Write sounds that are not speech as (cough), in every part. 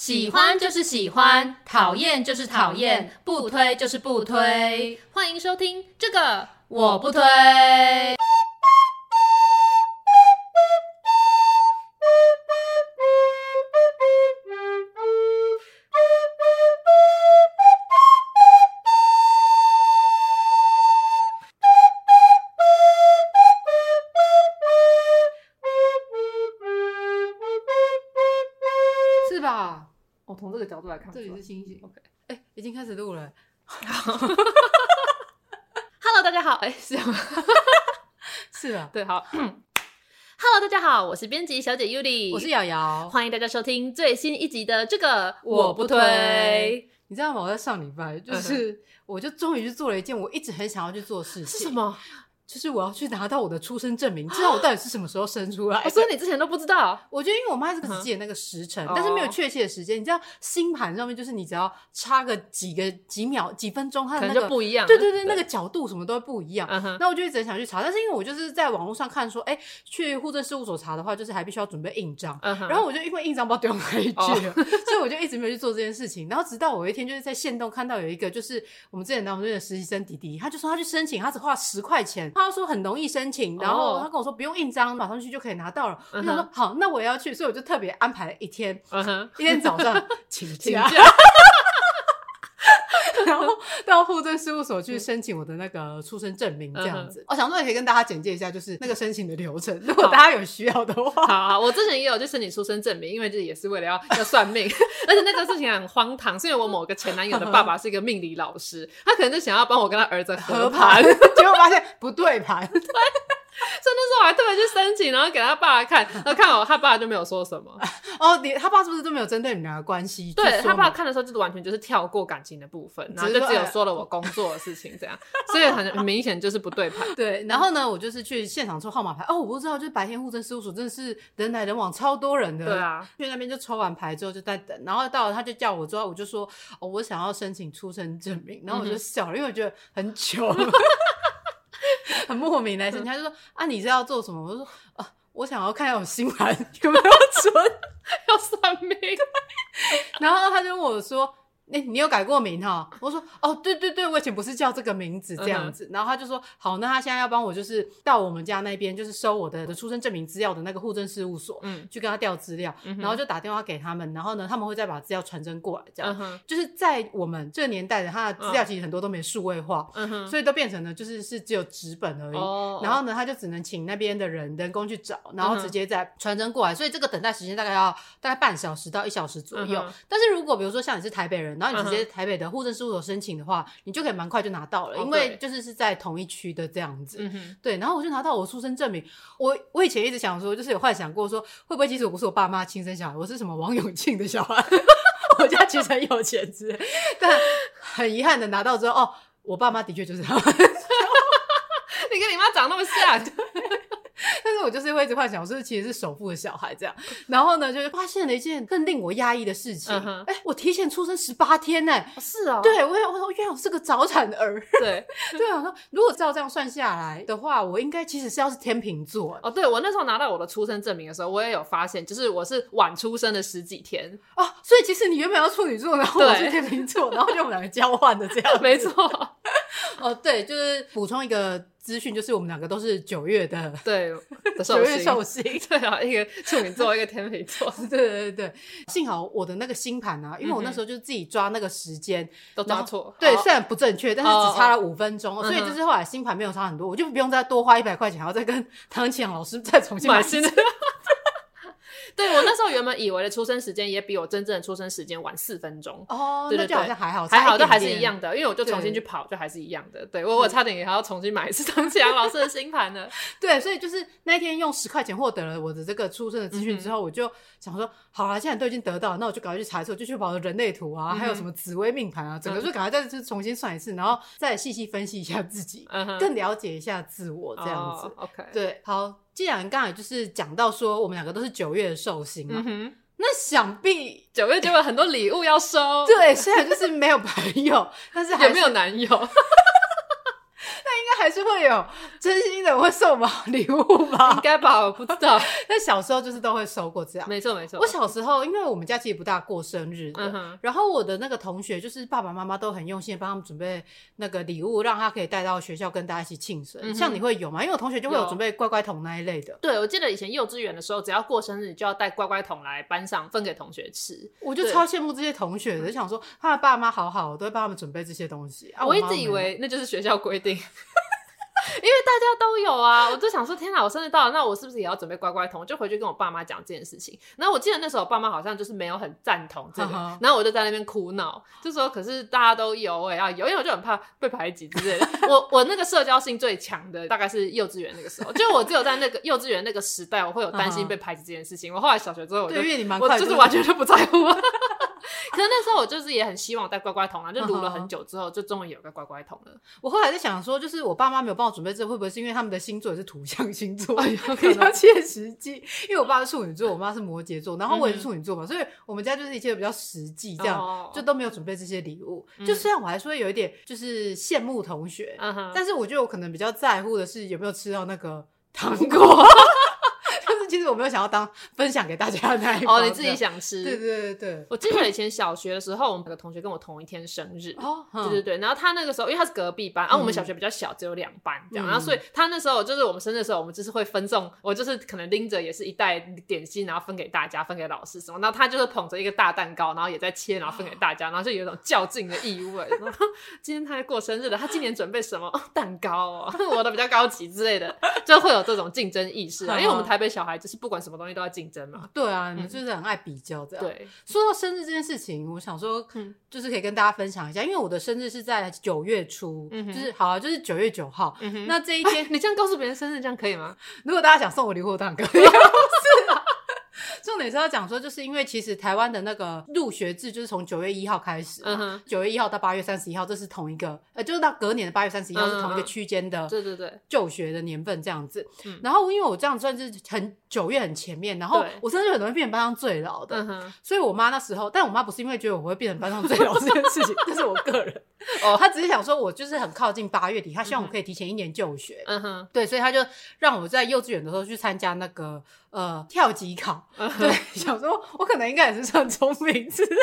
喜欢就是喜欢，讨厌就是讨厌，不推就是不推。欢迎收听这个我不推。这里是星星，OK，哎、欸，已经开始录了。(laughs) (laughs) Hello，大家好，哎、欸，是吗？(laughs) 是啊，对，好。Hello，大家好，我是编辑小姐 Yuli，我是瑶瑶，欢迎大家收听最新一集的这个我不推。你知道吗？我在上礼拜，就是我就终于去做了一件我一直很想要去做的事情。是什么？就是我要去拿到我的出生证明，知道我到底是什么时候生出来的。所以你之前都不知道？(laughs) 我觉得，因为我妈是只记得那个时辰，但是没有确切的时间。你知道，星盘上面就是你只要差个几个几秒、几分钟，它的那个就不一样。对对对，那个角度什么都会不一样。那我就一直想去查，但是因为我就是在网络上看说，哎，去户政事务所查的话，就是还必须要准备印章。然后我就因为印章不知道丢哪里去了，所以我就一直没有去做这件事情。然后直到我有一天就是在限动看到有一个，就是我们之前当我们的实习生弟弟，他就说他去申请，他只花十块钱，他说很容易申。请，然后他跟我说不用印章，马上去就可以拿到了。Uh huh. 我想说好，那我也要去，所以我就特别安排了一天，uh. 一天早上 (laughs) 请假。(laughs) 到户政事务所去申请我的那个出生证明，这样子。我、uh. 想说也可以跟大家简介一下，就是那个申请的流程，如果大家有需要的话。好，好，我之前也有去申请出生证明，因为这也是为了要要算命，(laughs) 而且那个事情很荒唐，是因为我某个前男友的爸爸是一个命理老师，他可能就想要帮我跟他儿子合盘，(laughs) 结果发现不对盘。对 (laughs) 所以那时候我还特别去申请，然后给他爸看，(laughs) 然后看我他爸就没有说什么。哦，你他爸是不是都没有针对你们俩的关系？对，他爸看的时候就是完全就是跳过感情的部分，然后就只有说了我工作的事情这样，所以很很明显就是不对盘。(laughs) 对，然后呢，我就是去现场抽号码牌。哦，我不知道，就是白天户政事务所真的是人来人往，超多人的。对啊，去那边就抽完牌之后就在等，然后到了他就叫我之后，我就说哦，我想要申请出生证明，然后我就笑了，因为我觉得很糗。很莫名的，事情。他就说啊，你是要做什么？我就说啊，我想要看一下我星盘有没有存，(laughs) 要算命。(laughs) 然后他就问我说。哎、欸，你有改过名哈？我说哦，对对对，我以前不是叫这个名字这样子。Uh. 然后他就说好，那他现在要帮我，就是到我们家那边，就是收我的的出生证明资料的那个户政事务所，嗯，去跟他调资料。Uh. 然后就打电话给他们，然后呢，他们会再把资料传真过来，这样。Uh. 就是在我们这个年代的，他的资料其实很多都没数位化嗯哼所以都变成了就是是只有纸本而已。Uh huh. 然后呢，他就只能请那边的人人工去找，然后直接再传真过来。所以这个等待时间大概要大概半小时到一小时左右。Uh. 但是如果比如说像你是台北人，然后你直接台北的户政事务所申请的话，你就可以蛮快就拿到了，因为就是是在同一区的这样子。嗯、对，然后我就拿到我出生证明。我我以前一直想说，就是有幻想过说，会不会其实我不是我爸妈亲生小孩，我是什么王永庆的小孩？(laughs) 我家其实很有钱之类，但很遗憾的拿到之后，哦，我爸妈的确就是他们。(laughs) 你跟你妈长那么像。但是我就是会一直幻想，我是其实是首富的小孩这样，然后呢，就是发现了一件更令我压抑的事情。哎、uh 我提前出生十八天呢、欸。是啊、哦，对，我我说，原来我是个早产儿。对，(laughs) 对啊，我说如果照这样算下来的话，我应该其实是要是天秤座。哦，对，我那时候拿到我的出生证明的时候，我也有发现，就是我是晚出生的十几天。哦，所以其实你原本要处女座，然后我是天秤座，然后就我们两个交换的这样。(laughs) 没错。(laughs) 哦，对，就是补充一个。资讯就是我们两个都是九月的，对，(laughs) 九月寿星，对啊，一个处女座，一个天秤座，对对对。幸好我的那个星盘啊，因为我那时候就自己抓那个时间都抓错，对，虽然不正确，但是只差了五分钟，所以就是后来星盘没有差很多，我就不用再多花一百块钱，还要再跟唐启阳老师再重新买新的。(laughs) 对，我那时候原本以为的出生时间也比我真正的出生时间晚四分钟哦，对对对，好像还好，还好，都还是一样的，因为我就重新去跑，就还是一样的。对，我我差点也还要重新买一次唐启阳老师的新盘呢。(laughs) 对，所以就是那一天用十块钱获得了我的这个出生的资讯之后，我就想说，好了，现在都已经得到，那我就赶快去查一次，就去把我的人类图啊，还有什么紫微命盘啊，整个就赶快再次重新算一次，然后再细细分析一下自己，更了解一下自我这样子。OK，对，好。既然刚才就是讲到说我们两个都是九月的寿星嘛，嗯、那想必九月就有很多礼物要收。对，虽然就是没有朋友，(laughs) 但是还是也没有男友。还是会有真心的会送我们礼物吧？(laughs) 应该吧，我不知道。(laughs) 但小时候就是都会收过这样。没错没错。我小时候，因为我们家其实不大过生日的，嗯哼。然后我的那个同学，就是爸爸妈妈都很用心的帮他们准备那个礼物，让他可以带到学校跟大家一起庆生。嗯、像你会有吗？因为我同学就会有准备乖乖桶那一类的。对，我记得以前幼稚园的时候，只要过生日就要带乖乖桶来班上分给同学吃。我就超羡慕这些同学的，就想说他的爸妈好好，我都会帮他们准备这些东西。啊、我一直以为那就是学校规定。(laughs) 因为大家都有啊，我就想说，天哪，我生日到了，那我是不是也要准备乖乖桶？就回去跟我爸妈讲这件事情。然后我记得那时候我爸妈好像就是没有很赞同这个，(laughs) 然后我就在那边哭闹，就说：“可是大家都有，我也要有。”因为我就很怕被排挤之类的。(laughs) 我我那个社交性最强的大概是幼稚园那个时候，就我只有在那个幼稚园那个时代，我会有担心被排挤这件事情。我后来小学之后，我就我就是完全就不在乎。(laughs) 可是那时候我就是也很希望带乖乖桶啊，就撸了很久之后，就终于有个乖乖桶了。我后来在想说，就是我爸妈没有帮我准备这个，会不会是因为他们的星座也是土象星座，(laughs) 比较切实际？因为我爸是处女座，我妈是摩羯座，然后我也是处女座嘛，所以我们家就是一切都比较实际，这样就都没有准备这些礼物。就虽然我还说有一点就是羡慕同学，但是我觉得我可能比较在乎的是有没有吃到那个糖果。(laughs) 其实我没有想要当分享给大家的那一包。哦，你自己想吃？对对对对。我记得以前小学的时候，我们有个同学跟我同一天生日。哦，对对对。然后他那个时候，因为他是隔壁班，然后我们小学比较小，只有两班这样。然后所以他那时候就是我们生日的时候，我们就是会分送，我就是可能拎着也是一袋点心，然后分给大家，分给老师什么。然后他就是捧着一个大蛋糕，然后也在切，然后分给大家，然后就有一种较劲的意味。然后今天他在过生日了，他今年准备什么蛋糕哦？(laughs) (laughs) 我的比较高级之类的，就会有这种竞争意识。因为我们台北小孩就是不管什么东西。都要竞争嘛？对啊，你们就是很爱比较这样。对，说到生日这件事情，我想说，就是可以跟大家分享一下，因为我的生日是在九月初，就是好啊，就是九月九号。那这一天，你这样告诉别人生日，这样可以吗？(laughs) 如果大家想送我礼物，当然可以。(laughs) 是啊。重点是要讲说，就是因为其实台湾的那个入学制就是从九月一号开始，九月一号到八月三十一号，这是同一个，呃，就是到隔年的八月三十一号是同一个区间的，对对对，就学的年份这样子。然后因为我这样算是很九月很前面，然后我真的就很容易变成班上最老的，所以我妈那时候，但我妈不是因为觉得我会变成班上最老这件事情，(laughs) 这是我个人，哦，她只是想说我就是很靠近八月底，她希望我可以提前一年就学，嗯哼，对，所以她就让我在幼稚园的时候去参加那个。呃，跳级考，对，想说我可能应该也是算聪明之类，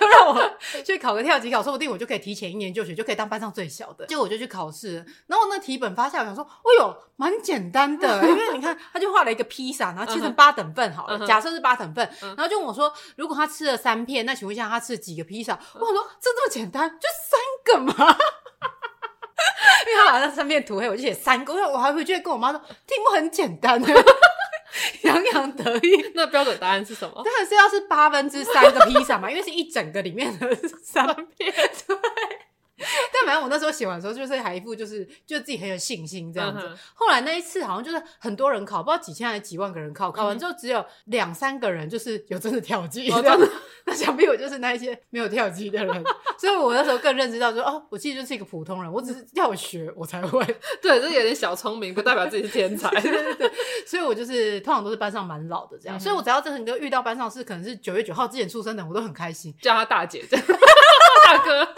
就 (laughs) 让我去考个跳级考，说不定我就可以提前一年就学，就可以当班上最小的。结果我就去考试，然后那题本发下来，我想说，哎呦，蛮简单的，(laughs) 因为你看，他就画了一个披萨，然后切成八等份好了，假设是八等份，然后就问我说，如果他吃了三片，那请问一下，他吃了几个披萨？我说这这么简单，就三个嘛。(laughs) 因为他把那三片涂黑，我就写三个，因为我还回去跟我妈说，题目很简单的。(laughs) 洋洋得意，(laughs) 那标准答案是什么？当然是要是八分之三个披萨嘛，因为是一整个里面的三片。(laughs) 对。(laughs) 但反正我那时候写完的时候，就是还一副就是就自己很有信心这样子。后来那一次好像就是很多人考，不知道几千还是几万个人考，考完之后只有两三个人就是有真的跳级。(laughs) 那想必我就是那一些没有跳级的人，所以我那时候更认知到说，哦，我其实就是一个普通人，我只是要学我才会。(laughs) 对，这有点小聪明，不代表自己是天才。对对对，所以我就是通常都是班上蛮老的这样，所以我只要真的你就遇到班上是可能是九月九号之前出生的，我都很开心，叫他大姐这样，大哥。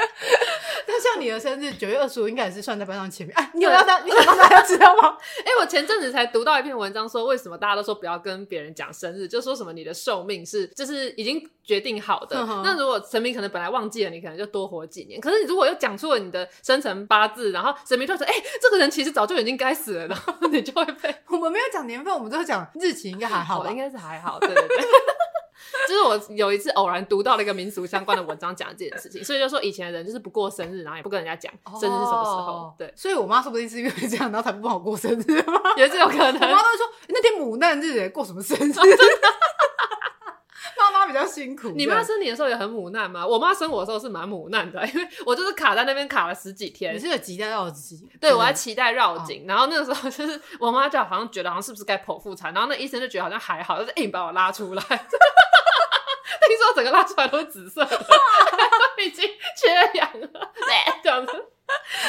(laughs) 像你的生日九月二十五，应该也是算在班上前面。哎，你有要当，你想让大家知道吗？(laughs) 哎、欸，我前阵子才读到一篇文章，说为什么大家都说不要跟别人讲生日，就说什么你的寿命是就是已经决定好的。那如果神明可能本来忘记了，你可能就多活几年。可是你如果又讲出了你的生辰八字，然后神明就说：“哎、欸，这个人其实早就已经该死了。”然后你就会被我们没有讲年份，我们都讲日期，应该还好吧？应该是还好，对对对。就是我有一次偶然读到了一个民俗相关的文章，讲这件事情，所以就说以前的人就是不过生日，然后也不跟人家讲生日是什么时候。哦、对，所以我妈说不定是因为这样，然后才不帮我过生日吗？也是有可能。我妈都说那天母难日，过什么生日？(laughs) 比较辛苦。你妈生你的时候也很母难吗？我妈生我的时候是蛮母难的，因为我就是卡在那边卡了十几天。你是有脐带绕颈？对，我还脐带绕颈。然后那个时候就是我妈就好像觉得好像是不是该剖腹产，然后那医生就觉得好像还好，就是硬把我拉出来。(laughs) 听说整个拉出来都是紫色的，(laughs) 已经缺氧了，(laughs) 这样子。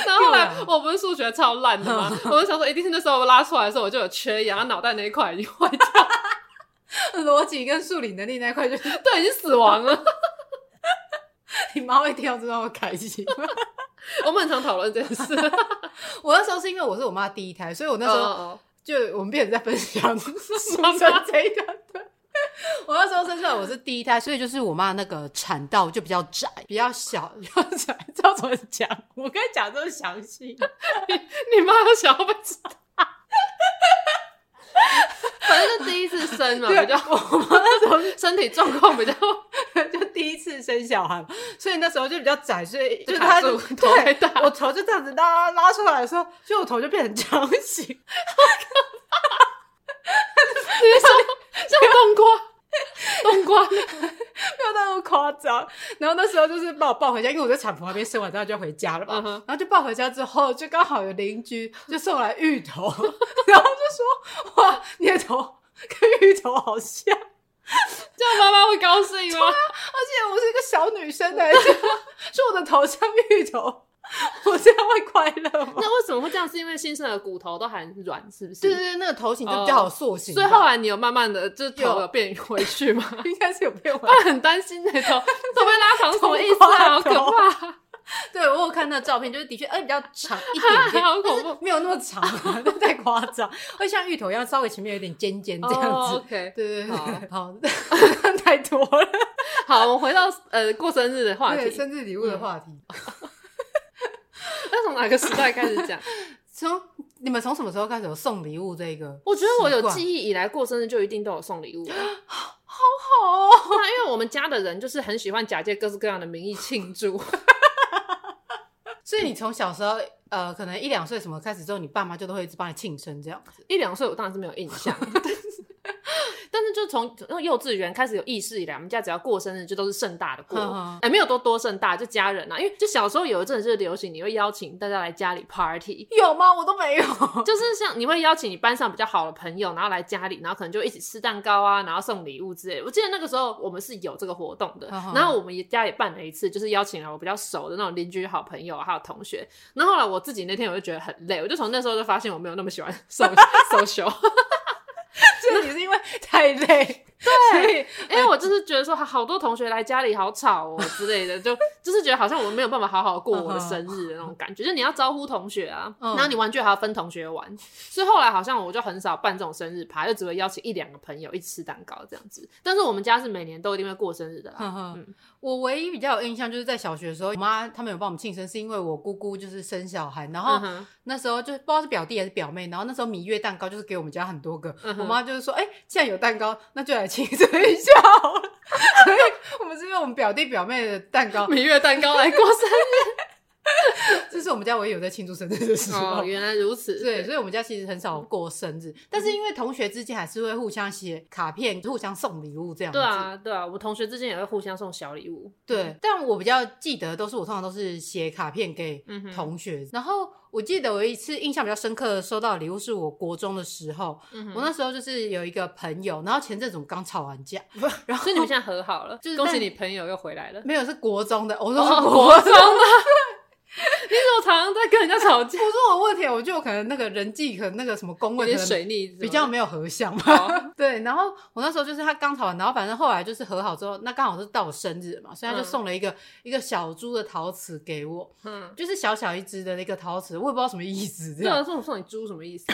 然后后来我不是数学超烂的吗？我就想说，一定是那时候我拉出来的时候我就有缺氧，脑袋那一块已经坏掉，(laughs) 逻辑跟数理能力那一块就都，已经死亡了。(laughs) 你妈会听到这么开心吗？(laughs) 我们很常讨论这件事。我那时候是因为我是我妈第一胎，所以我那时候。Oh, oh, oh. 就我们变成在分享出生这一段，对。我那时候生出来我是第一胎，所以就是我妈那个产道就比较窄，比较小，比较窄。知道怎么讲？我跟你讲这么详细，你你妈有想要不知道？反正就第一次生嘛，比较我妈那时候身体状况比较，(laughs) 就第一次生小孩，所以那时候就比较窄，所以就她头太大，我头就这样子拉拉出来的时候，就我头就变成长形，好可怕！你说像冬瓜。(laughs) 冬瓜没有那么夸张，然后那时候就是把我抱回家，因为我在产婆那边生完之后就要回家了嘛。Uh huh. 然后就抱回家之后，就刚好有邻居就送来芋头，(laughs) 然后就说：“哇，你的头跟芋头好像。”这样妈妈会高兴吗？而且我是一个小女生来着，说 (laughs) 我的头像芋头。(laughs) 我这样会快乐吗？那为什么会这样？是因为新生的骨头都还软，是不是？对对对，那个头型就比较好塑形。所以后来你有慢慢的就头有变回去吗？(laughs) 应该是有变回去。我很担心那头 (laughs) 头被拉长什么意思啊？好可怕！对，我有看那照片，就是的确，哎，比较长一点点，好恐怖，没有那么长，太夸张，会像芋头一样，稍微前面有点尖尖这样子。OK，对对对，好，太多了。好，我们回到呃过生日的话题，生日礼物的话题。(laughs) 那从哪个时代开始讲？(laughs) 从你们从什么时候开始有送礼物这个？我觉得我有记忆以来过生日就一定都有送礼物，(gasps) 好好哦。那因为我们家的人就是很喜欢假借各式各样的名义庆祝，(laughs) 所以你从小时候呃，可能一两岁什么开始之后，你爸妈就都会一直帮你庆生这样子。一两岁我当然是没有印象。但是就从幼稚园开始有意识以来，我们家只要过生日就都是盛大的过，哎、欸，没有多多盛大，就家人啊。因为就小时候有一阵子是流行，你会邀请大家来家里 party，有吗？我都没有。(laughs) 就是像你会邀请你班上比较好的朋友，然后来家里，然后可能就一起吃蛋糕啊，然后送礼物之类的。我记得那个时候我们是有这个活动的，然后我们家也办了一次，就是邀请了我比较熟的那种邻居、好朋友还有同学。然后后来我自己那天我就觉得很累，我就从那时候就发现我没有那么喜欢 (laughs) (laughs) social。所以你是因为太累。对，因为我就是觉得说，好多同学来家里好吵哦之类的，就就是觉得好像我们没有办法好好过我的生日的那种感觉。就是你要招呼同学啊，然后你玩具还要分同学玩，所以后来好像我就很少办这种生日趴，就只会邀请一两个朋友一起吃蛋糕这样子。但是我们家是每年都一定会过生日的啦。我唯一比较有印象就是在小学的时候，我妈他们有帮我们庆生，是因为我姑姑就是生小孩，然后那时候就不知道是表弟还是表妹，然后那时候芈月蛋糕就是给我们家很多个，我妈就是说，哎，既然有蛋糕，那就来。庆生一下好了，(laughs) 所以我们是用我们表弟表妹的蛋糕，(laughs) 芈月蛋糕来过生日。(laughs) 这是我们家唯一有在庆祝生日的时候。哦，原来如此。对，所以我们家其实很少过生日，但是因为同学之间还是会互相写卡片，互相送礼物这样子。对啊，对啊，我同学之间也会互相送小礼物。对，但我比较记得都是我通常都是写卡片给同学。然后我记得我一次印象比较深刻的收到礼物是我国中的时候，我那时候就是有一个朋友，然后前阵子我们刚吵完架，(laughs) 然后所以你们现在和好了，就是恭喜你朋友又回来了。没有，是国中的，我说是国中的。常常在跟人家吵架？我说我问题，我就可能那个人际可能那个什么工位水逆比较没有合相嘛。(laughs) 对，然后我那时候就是他刚吵完，然后反正后来就是和好之后，那刚好是到我生日嘛，所以他就送了一个、嗯、一个小猪的陶瓷给我，嗯，就是小小一只的那个陶瓷，我也不知道什么意思。对啊送我送你猪什么意思？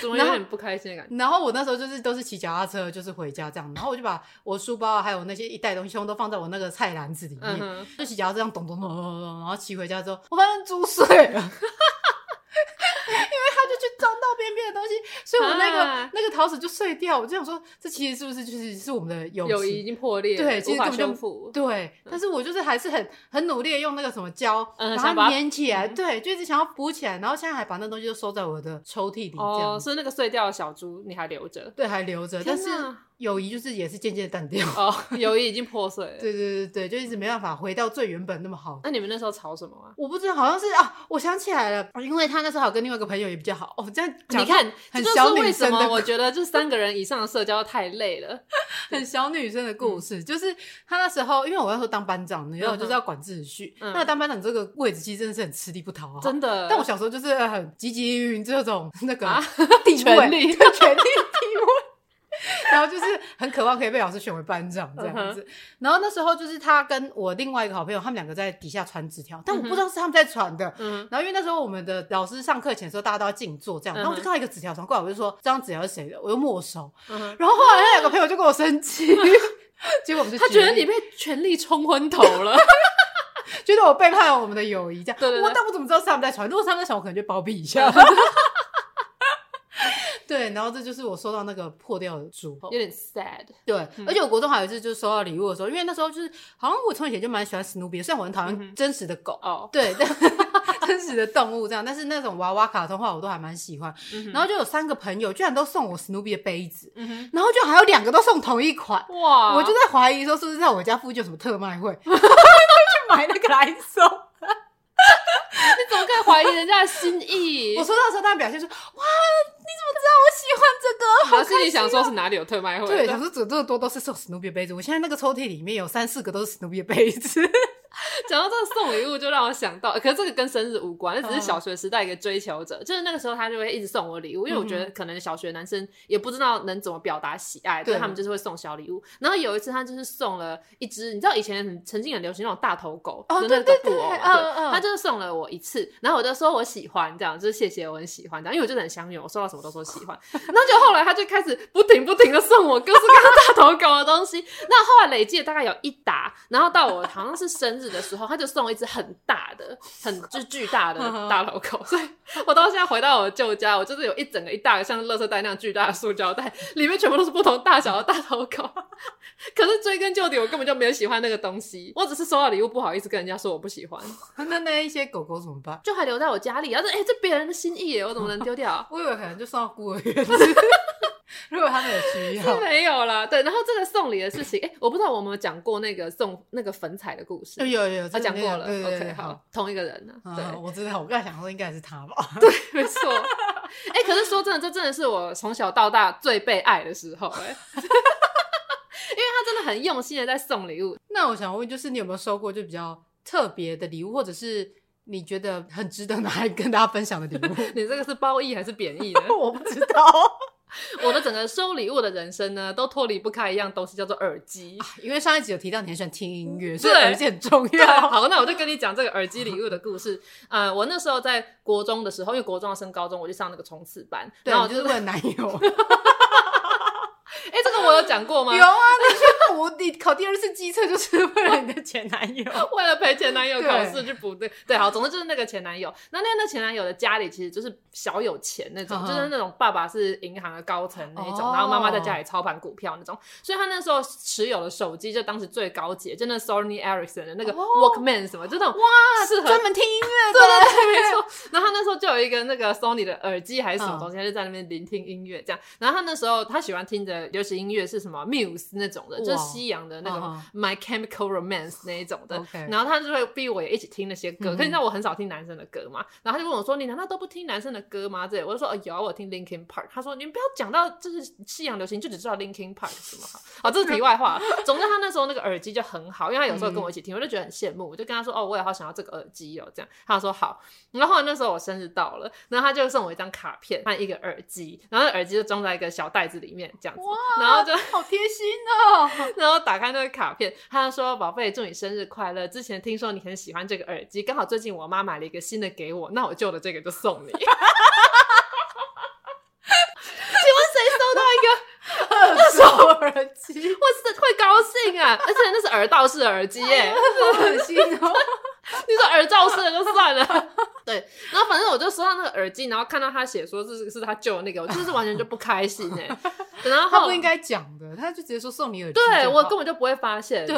怎么有点不开心的感觉？然后我那时候就是都是骑脚踏车，就是回家这样。然后我就把我书包还有那些一袋东西，全部都放在我那个菜篮子里面，嗯、就骑脚踏车这样咚咚咚咚咚咚，然后骑回家之后，我发现猪睡了。(laughs) 边边的东西，所以我那个、啊、那个陶瓷就碎掉。我就想说，这其实是不是就是是我们的友谊已经破裂？对，其实根本就。对，嗯、但是我就是还是很很努力的用那个什么胶，嗯、把它粘起来。嗯、对，就一直想要补起来。然后现在还把那东西都收在我的抽屉里。哦，所以那个碎掉的小猪你还留着？对，还留着。但是。友谊就是也是渐渐淡掉哦，友谊已经破碎了。(laughs) 对对对对，就一直没办法回到最原本那么好。那你们那时候吵什么啊？我不知道，好像是啊，我想起来了，因为他那时候好跟另外一个朋友也比较好哦。这样你看，很小女生的，我觉得这三个人以上的社交太累了，(laughs) 很小女生的故事。就是他那时候，因为我那时候当班长，然后就是要管秩序。那当班长这个位置其实真的是很吃力不讨好，真的。但我小时候就是很积极于这种那个地位，(laughs) 权力地位。(laughs) 然后就是很渴望可以被老师选为班长这样子。Uh. 然后那时候就是他跟我另外一个好朋友，他们两个在底下传纸条，但我不知道是他们在传的。嗯、uh，huh. 然后因为那时候我们的老师上课前的时候，大家都要静坐这样，然后我就看到一个纸条传过来，我就说这张纸条是谁的？我又没收。Uh. 然后后来那两个朋友就跟我生气，(laughs) 结果我们就他觉得你被权力冲昏头了。(laughs) 觉得我背叛了我们的友谊，这样。对对对，我但我怎么知道是他们在传？如果是他们在传，我可能就包庇一下。对，然后这就是我收到那个破掉的书，有点 sad。对，嗯、而且我国中还有一次就是收到礼物的时候，因为那时候就是好像我从以前就蛮喜欢史努比的，虽然我很讨厌真实的狗对，(laughs) 真实的动物这样，但是那种娃娃卡通画我都还蛮喜欢。嗯、然后就有三个朋友居然都送我史努比的杯子，嗯、然后就还有两个都送同一款，哇！我就在怀疑说是不是在我家附近有什么特卖会 (laughs) (laughs) 去买那个来送。(laughs) 你怎么可以怀疑人家的心意？(laughs) 我说到的时候，他表现说：“哇，你怎么知道我喜欢这个？”我心里想说，是哪里有特卖会？对，想说这这么多都是送史努比的杯子。我现在那个抽屉里面有三四个都是史努比的杯子。讲到这个送礼物，就让我想到，可是这个跟生日无关，那只是小学时代一个追求者，就是那个时候他就会一直送我礼物，因为我觉得可能小学男生也不知道能怎么表达喜爱，所以他们就是会送小礼物。然后有一次他就是送了一只，你知道以前很曾经很流行那种大头狗的那个布偶，对，他就是送了我一次，然后我就说我喜欢这样，就是谢谢我很喜欢这样，因为我真的很相拥，我收到什么都说喜欢。(laughs) 然后就后来他就开始不停不停的送我各式各样大头狗的东西，那后来累计大概有一打，然后到我好像是生日的时候，他就送。送一只很大的、很就巨大的大头狗，所以我到现在回到我的旧家，我就是有一整个一大个像垃圾袋那样巨大的塑胶袋，里面全部都是不同大小的大头狗。可是追根究底，我根本就没有喜欢那个东西，我只是收到礼物不好意思跟人家说我不喜欢。(laughs) 那那一些狗狗怎么办？就还留在我家里，而且哎，这别人的心意耶，我怎么能丢掉？我以为可能就送到孤儿院。(laughs) 如果他们有需要，(laughs) 是没有啦。对，然后这个送礼的事情，哎、欸，我不知道我们有讲过那个送那个粉彩的故事。有有有，他讲过了。对对对 OK，好，同一个人呢。对，我知道，我刚才想说应该是他吧。对，没错。哎、欸，可是说真的，这真的是我从小到大最被爱的时候，哎，因为他真的很用心的在送礼物。那我想问，就是你有没有收过就比较特别的礼物，或者是你觉得很值得拿来跟大家分享的礼物？(laughs) 你这个是褒义还是贬义呢？(laughs) 我不知道。(laughs) 我的整个收礼物的人生呢，都脱离不开一样东西，叫做耳机。因为上一集有提到你很喜欢听音乐，所以耳机很重要。好，那我就跟你讲这个耳机礼物的故事。呃，我那时候在国中的时候，因为国中要升高中，我就上那个冲刺班，然后我就是问男友。哎，这个我有讲过吗？有啊，你去补，你考第二次机测就是为了你的前男友，(laughs) 为了陪前男友考试去补。对对，好，总之就是那个前男友。那那那前男友的家里其实就是小有钱那种，就是那种爸爸是银行的高层那一种，然后妈妈在家里操盘股票那种。所以他那时候持有的手机就当时最高级，就那 Sony Ericsson 的那个 Walkman 什么，就那种哇，适合专门听音乐的。(laughs) 对对对，没错。然后他那时候就有一个那个 Sony 的耳机还是什么东西，他就在那边聆听音乐这样。然后他那时候他喜欢听的。流行音乐是什么？Muse 那种的，就是西洋的那种 My Chemical Romance 那一种的。然后他就会逼我也一起听那些歌。可是你知道我很少听男生的歌嘛？然后他就问我说：“你难道都不听男生的歌吗？”这我就说：“哦，有，我听 Linkin Park。”他说：“你们不要讲到就是西洋流行，就只知道 Linkin Park 什么好。”好，这是 (laughs) 题外话。总之他那时候那个耳机就很好，因为他有时候跟我一起听，我就觉得很羡慕。我就跟他说：“哦，我也好想要这个耳机哦。”这样他说好。然后后来那时候我生日到了，然后他就送我一张卡片和一个耳机，然后耳机就装在一个小袋子里面这样子，然后就。好贴心哦！然后打开那个卡片，他就说：“宝贝，祝你生日快乐！之前听说你很喜欢这个耳机，刚好最近我妈买了一个新的给我，那我旧的这个就送你。(laughs) ”请问谁收到一个二手耳机？(laughs) 我是会高兴啊！而且那是耳道式耳机耶，好恶心哦！(laughs) 你说耳罩湿了就算了，(laughs) 对。然后反正我就收到那个耳机，然后看到他写说这是是他救的那个，我就是完全就不开心哎。(laughs) 然后他不应该讲的，他就直接说送你耳机，对我根本就不会发现，对，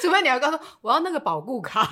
除非你要告诉我要那个保护卡。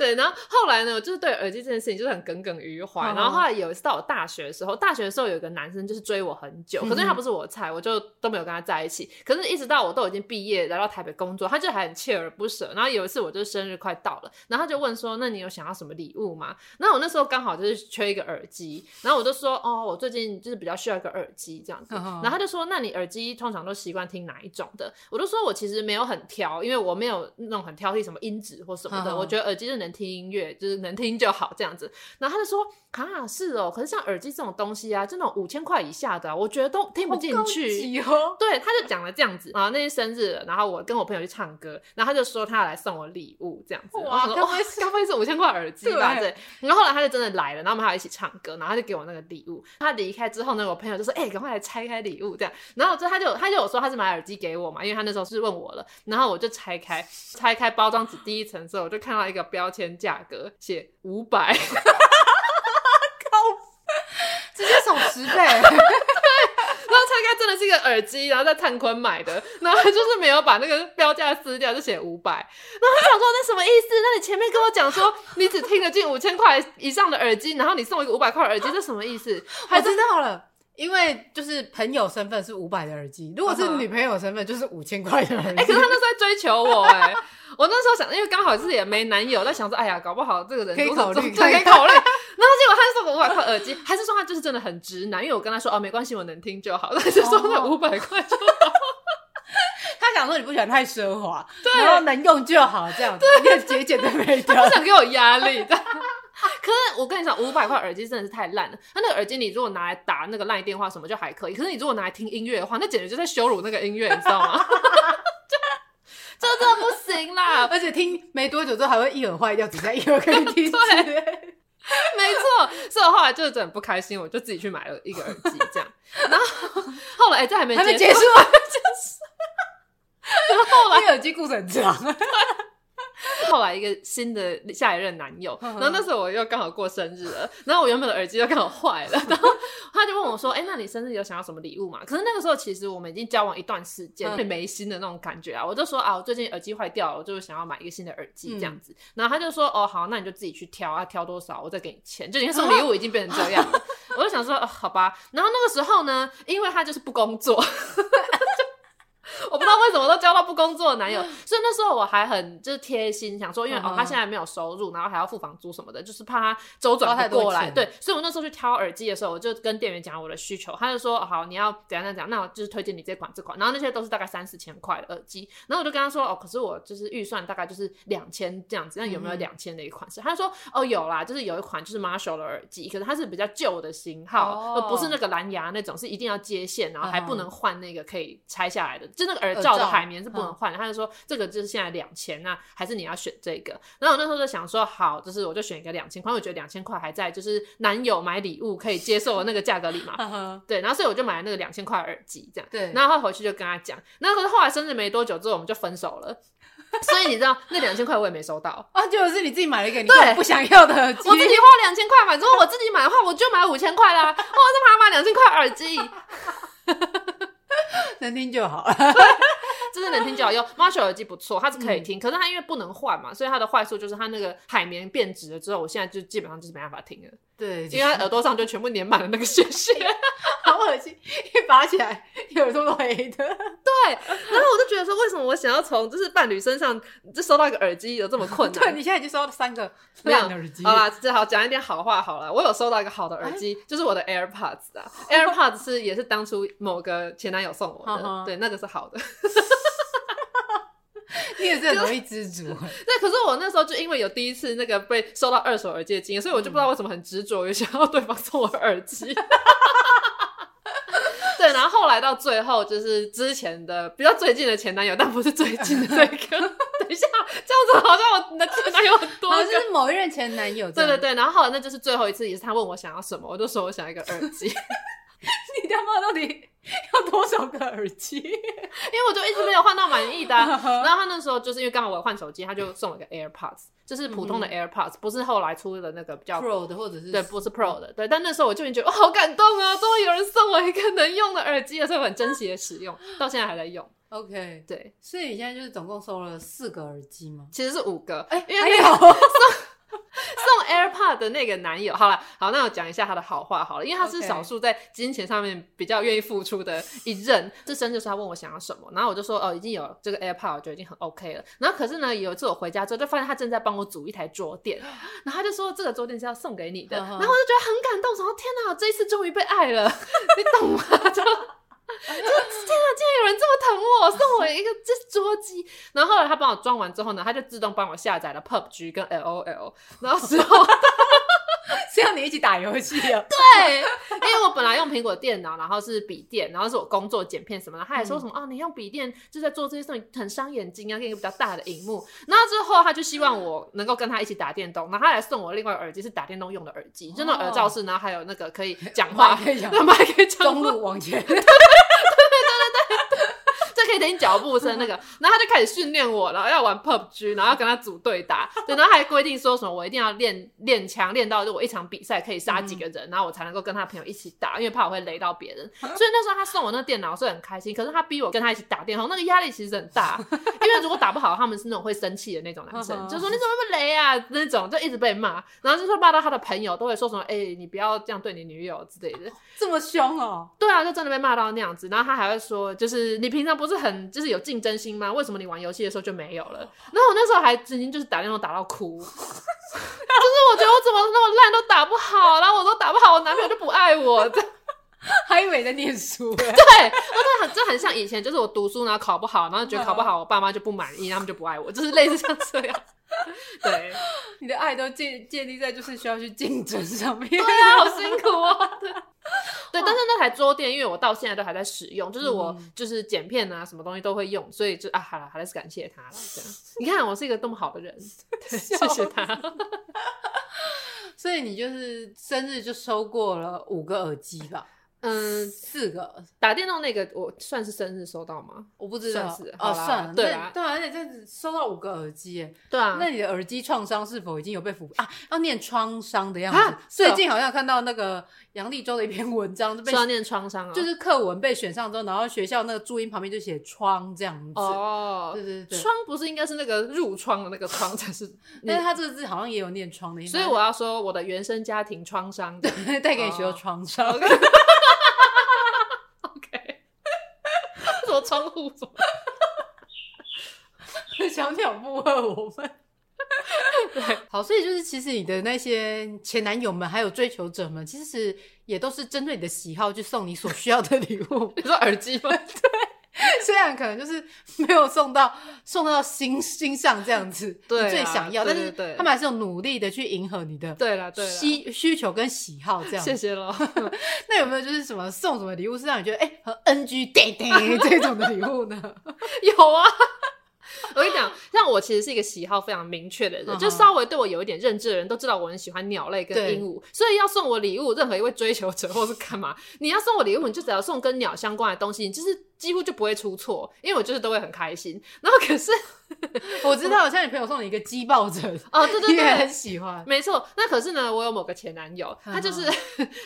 对，然后后来呢，我就是对耳机这件事情就是很耿耿于怀。然后后来有一次到我大学的时候，大学的时候有一个男生就是追我很久，可是他不是我的菜，我就都没有跟他在一起。可是，一直到我都已经毕业来到台北工作，他就还很锲而不舍。然后有一次，我就生日快到了，然后他就问说：“那你有想要什么礼物吗？”那我那时候刚好就是缺一个耳机，然后我就说：“哦，我最近就是比较需要一个耳机这样子。”然后他就说：“那你耳机通常都习惯听哪一种的？”我就说：“我其实没有很挑，因为我没有那种很挑剔什么音质或什么的。我觉得耳机是能。”能听音乐，就是能听就好这样子。然后他就说。啊，是哦，可是像耳机这种东西啊，这种五千块以下的，我觉得都听不进去。哦、对，他就讲了这样子啊，那天生日，然后我跟我朋友去唱歌，然后他就说他要来送我礼物这样子。哇，该不会是该不会是五千块耳机吧？对。然后后来他就真的来了，然后我们还要一起唱歌，然后他就给我那个礼物。他离开之后呢，我朋友就说：“哎、欸，赶快来拆开礼物。”这样，然后之后他就他就有说他是买耳机给我嘛，因为他那时候是问我了，然后我就拆开拆开包装纸第一层之后，我就看到一个标签价格写五百。(laughs) 直接少十倍，(laughs) 对，然后拆开真的是一个耳机，然后在灿坤买的，然后就是没有把那个标价撕掉，就写五百。然后他想说那什么意思？那你前面跟我讲说你只听得进五千块以上的耳机，然后你送我一个五百块耳机，这什么意思？我知道了，因为就是朋友身份是五百的耳机，如果是女朋友身份就是五千块的耳机。哎、欸，可是他那时候在追求我哎、欸，(laughs) 我那时候想，因为刚好是也没男友，在想说，哎呀，搞不好这个人可以考虑，可以考虑。然后结果他就送我五百块耳机，还是说他就是真的很直男？因为我跟他说哦，没关系，我能听就好。他就说那五百块就好。(laughs) 他想说你不喜欢太奢华，对，然后能用就好，这样子，你很节俭的美调。他不想给我压力的。(laughs) 可是我跟你讲，五百块耳机真的是太烂了。他那个耳机，你如果拿来打那个 LINE 电话什么就还可以，可是你如果拿来听音乐的话，那简直就在羞辱那个音乐，你知道吗？(laughs) 这真的不行啦！(laughs) 而且听没多久之后还会一耳坏掉，只在一耳可以听。对。没错，所以我后来就是真的很不开心，我就自己去买了一个耳机，这样。然后后来哎、欸，这还没结束，还没结束，然后后来耳机故事很长。(laughs) 后来一个新的下一任男友，然后那时候我又刚好过生日了，然后我原本的耳机又刚好坏了，然后 (laughs) 他就问我说：“哎、欸，那你生日有想要什么礼物吗？”可是那个时候其实我们已经交往一段时间，会没心的那种感觉啊。我就说啊，我最近耳机坏掉了，我就是想要买一个新的耳机这样子。然后他就说：“哦，好，那你就自己去挑啊，挑多少我再给你钱。”就你看送礼物已经变成这样了，(laughs) 我就想说、哦，好吧。然后那个时候呢，因为他就是不工作。我不知道为什么都交到不工作的男友，所以那时候我还很就是贴心，想说，因为哦他现在没有收入，然后还要付房租什么的，就是怕他周转不过来。对，所以我那时候去挑耳机的时候，我就跟店员讲我的需求，他就说好，你要怎样怎样，那我就是推荐你这款这款，然后那些都是大概三四千块的耳机，然后我就跟他说哦，可是我就是预算大概就是两千这样子，那有没有两千的一款？式？他说哦有啦，就是有一款就是 Marshall 的耳机，可是它是比较旧的型号，而不是那个蓝牙那种，是一定要接线，然后还不能换那个可以拆下来的，就那个耳罩的海绵是不能换的，他就说这个就是现在两千，那还是你要选这个。然后我那时候就想说，好，就是我就选一个两千块，我觉得两千块还在就是男友买礼物可以接受的那个价格里嘛。对，然后所以我就买了那个两千块耳机，这样。对。然后他回去就跟他讲，那可是后来生日没多久之后我们就分手了。所以你知道那两千块我也没收到 (laughs) 啊，就是你自己买了一个你不想要的耳机。我自己花两千块，买，如果我自己买的话我就买五千块啦。我这妈买两千块耳机，(laughs) (laughs) 能听就好了。(laughs) 真的能听就好用，Marshall 耳机不错，它是可以听，嗯、可是它因为不能换嘛，所以它的坏处就是它那个海绵变质了之后，我现在就基本上就是没办法听了。对，因为它耳朵上就全部粘满了那个屑屑，好恶心，一拔起来耳朵都黑的。(laughs) 对，然后我就觉得说，为什么我想要从就是伴侣身上就收到一个耳机有这么困难？(laughs) 对，你现在已经收到三个亮的耳机。好啦，只好讲一点好话好了。我有收到一个好的耳机，欸、就是我的 AirPods 啊，AirPods 是也是当初某个前男友送我的，对，那个是好的。(laughs) 你也是很容易知足。对，可是我那时候就因为有第一次那个被收到二手耳机的经验，所以我就不知道为什么很执着于想要对方送我耳机。对，然后后来到最后就是之前的比较最近的前男友，但不是最近的那个。(laughs) 等一下，这样子好像我的前男友很多，好像是某一任前男友。对对对，然后后来那就是最后一次，也是他问我想要什么，我就说我想要一个耳机。(laughs) 你他妈到底 (laughs) 要多少个耳机？(laughs) 因为我就一直没有换到满意的、(laughs) 啊。然后他那时候就是因为刚好我换手机，他就送了一个 AirPods，就是普通的 AirPods，不是后来出的那个比较 Pro 的，或者是对，不是 Pro 的。对，但那时候我就已经觉得，哦，好感动啊！终于有人送我一个能用的耳机了，所以我很珍惜的使用，到现在还在用。OK，对，所以你现在就是总共收了四个耳机吗？其实是五个，哎、欸，因为那个送。送 AirPod 的那个男友，好了，好，那我讲一下他的好话好了，因为他是少数在金钱上面比较愿意付出的一任。(laughs) 这生日时候他问我想要什么，然后我就说哦，已经有这个 AirPod，我觉得已经很 OK 了。然后可是呢，有一次我回家之后，就发现他正在帮我组一台桌垫，然后他就说这个桌垫是要送给你的，然后我就觉得很感动，说天哪，我这一次终于被爱了，(laughs) 你懂吗？(laughs) 就。(laughs) 天哪，竟然有人这么疼我，送我，一个这桌机。然后后来他帮我装完之后呢，他就自动帮我下载了 PUBG 跟 LOL，然后之后。(laughs) 是要你一起打游戏啊？对，因为我本来用苹果电脑，然后是笔电，然后是我工作剪片什么的。他还说什么、嗯、啊，你用笔电就在做这些事情很伤眼睛啊，给一个比较大的荧幕。然后之后他就希望我能够跟他一起打电动，然后他还送我另外耳机，是打电动用的耳机，就那种耳罩式，然后还有那个可以 (laughs) 讲话，可以讲，那 (laughs) 麦可以中路往前。听脚步声那个，然后他就开始训练我，然后要玩 PUBG，然后要跟他组队打，对，然后还规定说什么我一定要练练枪，练到就我一场比赛可以杀几个人，嗯、然后我才能够跟他朋友一起打，因为怕我会雷到别人。所以那时候他送我那电脑是很开心，可是他逼我跟他一起打电话，那个压力其实很大，(laughs) 因为如果打不好，他们是那种会生气的那种男生，就说你怎么那么雷啊那种，就一直被骂，然后就说骂到他的朋友都会说什么，哎、欸，你不要这样对你女友之类的，这么凶哦？对啊，就真的被骂到那样子，然后他还会说，就是你平常不是很就是有竞。争心吗？为什么你玩游戏的时候就没有了？然后我那时候还曾经就是打电话打到哭，(laughs) 就是我觉得我怎么那么烂都打不好，然后我都打不好，我男朋友就不爱我，(laughs) 还以为在念书。(laughs) 对，我真的很就很像以前，就是我读书然后考不好，然后觉得考不好，我爸妈就不满意，他们就不爱我，就是类似像这样。(laughs) 对，你的爱都建建立在就是需要去竞争上面。对啊，好辛苦啊。对。(laughs) 对，但是那台桌垫，因为我到现在都还在使用，就是我就是剪片啊，什么东西都会用，所以就啊，好了，还是感谢他了。(laughs) 这样，你看我是一个多么好的人，对，谢谢他。所以你就是生日就收过了五个耳机吧？嗯，四个。打电动那个，我算是生日收到吗？我不知道，算是哦，算了，对啊，对啊，而且这样子收到五个耳机，哎，对啊，那你的耳机创伤是否已经有被抚啊？要念创伤的样子，最近好像看到那个杨立洲的一篇文章，就被念创伤，就是课文被选上之后，然后学校那个注音旁边就写窗这样子，哦，对对对，窗不是应该是那个入窗的那个窗才是，(laughs) 但是他这个字好像也有念窗的意思，所以我要说我的原生家庭创伤，对，带给你许多创伤。窗户什么？(laughs) 小鸟不问我们。(laughs) 对，好，所以就是其实你的那些前男友们，还有追求者们，其实也都是针对你的喜好去送你所需要的礼物。(laughs) 你说耳机吗？对。(laughs) 虽然可能就是没有送到送到心心上这样子，对，最想要，对对对对，但是他们还是有努力的去迎合你的对了对需需求跟喜好这样。谢谢喽。(laughs) 那有没有就是什么送什么礼物是让你觉得哎、欸、很 NG 这种的礼物呢？(laughs) 有啊。(laughs) 我跟你讲，像我其实是一个喜好非常明确的人，uh. 就稍微对我有一点认知的人都知道我很喜欢鸟类跟鹦鹉，所以要送我礼物，任何一位追求者或是干嘛，你要送我礼物，你就只要送跟鸟相关的东西，你就是几乎就不会出错，因为我就是都会很开心。然后可是 (laughs) 我知道，像你朋友送你一个鸡抱枕，哦，对对对，(laughs) 也很喜欢，没错。那可是呢，我有某个前男友，uh. 他就是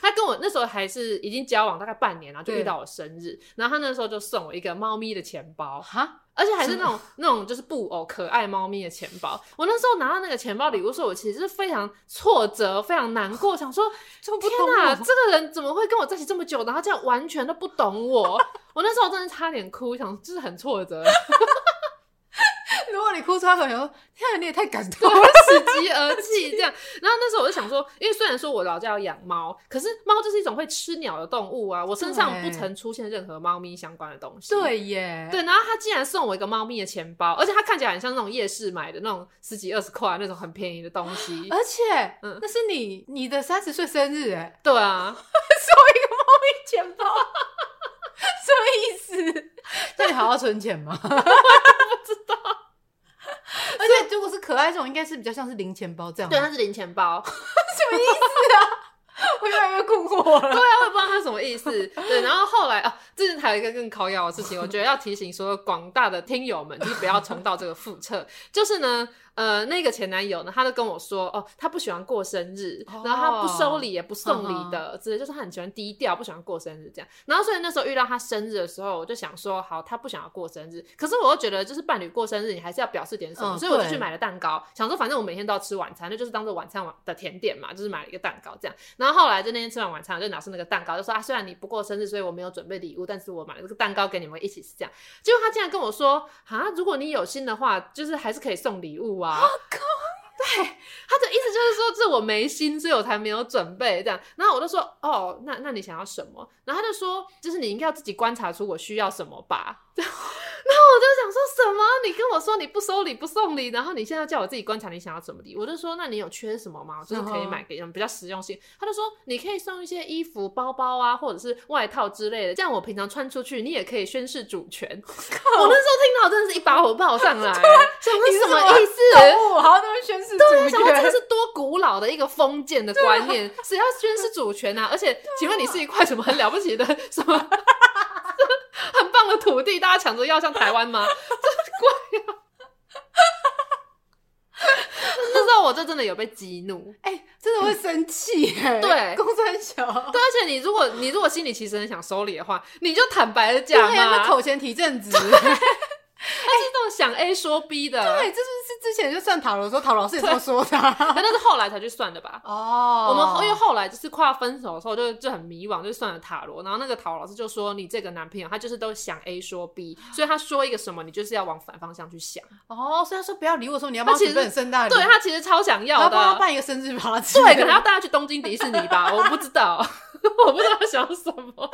他跟我那时候还是已经交往大概半年然后，就遇到我生日，然后他那时候就送我一个猫咪的钱包，哈。而且还是那种那种就是布偶可爱猫咪的钱包。我那时候拿到那个钱包礼物的时候，我其实是非常挫折、非常难过，想说：(laughs) 天哪，这个人怎么会跟我在一起这么久，然后这样完全都不懂我？(laughs) 我那时候真的差点哭，想就是很挫折。你哭出来，可能说：“天啊，你也太感动了，喜极而泣。”这样。然后那时候我就想说，因为虽然说我老家要养猫，可是猫就是一种会吃鸟的动物啊。我身上不曾出现任何猫咪相关的东西。(laughs) 对耶。对，然后他竟然送我一个猫咪的钱包，而且它看起来很像那种夜市买的那种十几二十块那种很便宜的东西。而且，嗯，那是你你的三十岁生日哎。对啊，(laughs) 送一个猫咪钱包，(laughs) 什么意思？那你好好存钱吗？(laughs) 而且如果是可爱这种，应该是比较像是零钱包这样。对，它是零钱包，(laughs) 什么意思啊？(laughs) 我越来越困惑了。对啊，我也不知道它什么意思。对，然后后来啊，最近还有一个更考咬的事情，我觉得要提醒所有广大的听友们，就是不要重蹈这个覆辙。就是呢。呃，那个前男友呢，他就跟我说，哦，他不喜欢过生日，然后他不收礼也不送礼的，之类，就是他很喜欢低调，不喜欢过生日这样。然后所以那时候遇到他生日的时候，我就想说，好，他不想要过生日，可是我又觉得，就是伴侣过生日，你还是要表示点什么，所以我就去买了蛋糕，想说反正我每天都要吃晚餐，那就是当做晚餐的甜点嘛，就是买了一个蛋糕这样。然后后来就那天吃完晚餐，我就拿出那个蛋糕，就说啊，虽然你不过生日，所以我没有准备礼物，但是我买了这个蛋糕给你们一起吃这样。结果他竟然跟我说，啊，如果你有心的话，就是还是可以送礼物啊。哇靠对，(laughs) 他的意思就是说，这我没心，所以我才没有准备这样。然后我就说，哦，那那你想要什么？然后他就说，就是你应该要自己观察出我需要什么吧。(laughs) 然后我就想说什么？你跟我说你不收礼不送礼，然后你现在叫我自己观察你想要什么礼，我就说那你有缺什么吗？就是可以买给人比较实用性。他就说你可以送一些衣服、包包啊，或者是外套之类的，这样我平常穿出去，你也可以宣示主权。我那时候听到真的是一把火爆上来，(laughs) 想说什么意思？我好多人宣示主权，对，想说这个是多古老的一个封建的观念，谁要宣示主权啊？而且，请问你是一块什么很了不起的什么？(laughs) 很棒的土地，大家抢着要像台湾吗？(laughs) 这怪啊！(laughs) 那时候我就真的有被激怒，哎、欸，真的会生气哎、欸。对，公三小，对，而且你如果你如果心里其实很想收礼的话，你就坦白的讲嘛，那口前提正直。他是那种想 A 说 B 的，对，这是是之前就算塔罗的时候，塔罗老师也这么说的，啊，但是后来才去算的吧？哦，我们因为后来就是快要分手的时候，就就很迷惘，就算了塔罗，然后那个塔罗老师就说，你这个男朋友他就是都想 A 说 B，所以他说一个什么，你就是要往反方向去想。哦，所以他说不要理我说你要帮他准备很盛对他其实超想要的，帮他办一个生日 party，对，可能要带他去东京迪士尼吧，我不知道，(laughs) 我不知道他想什么。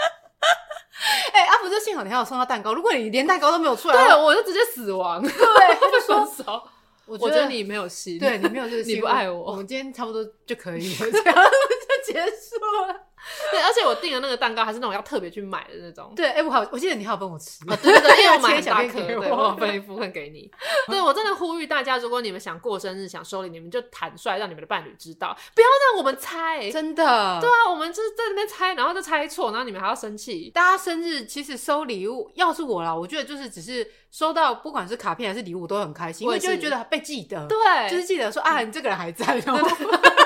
哎、欸，阿、啊、福，这幸好你还有送他蛋糕。如果你连蛋糕都没有出来，对，我就直接死亡。对，他就说手。我觉得你没有戏，对你没有这个 (laughs) 心，你不爱我。我们今天差不多就可以了，这样就结束了。对，而且我订的那个蛋糕还是那种要特别去买的那种。对，哎、欸，我好，我记得你还有分我吃。啊、对对对，因为我买 (laughs) 大颗，对，我分一部分给你。(laughs) 对，我真的呼吁大家，如果你们想过生日、想收礼，你们就坦率，让你们的伴侣知道，不要让我们猜。真的。对啊，我们就是在那边猜，然后就猜错，然后你们还要生气。大家生日其实收礼物，要是我啦，我觉得就是只是收到，不管是卡片还是礼物，都很开心，因为就会觉得被记得。对，就是记得说啊，你这个人还在。(laughs)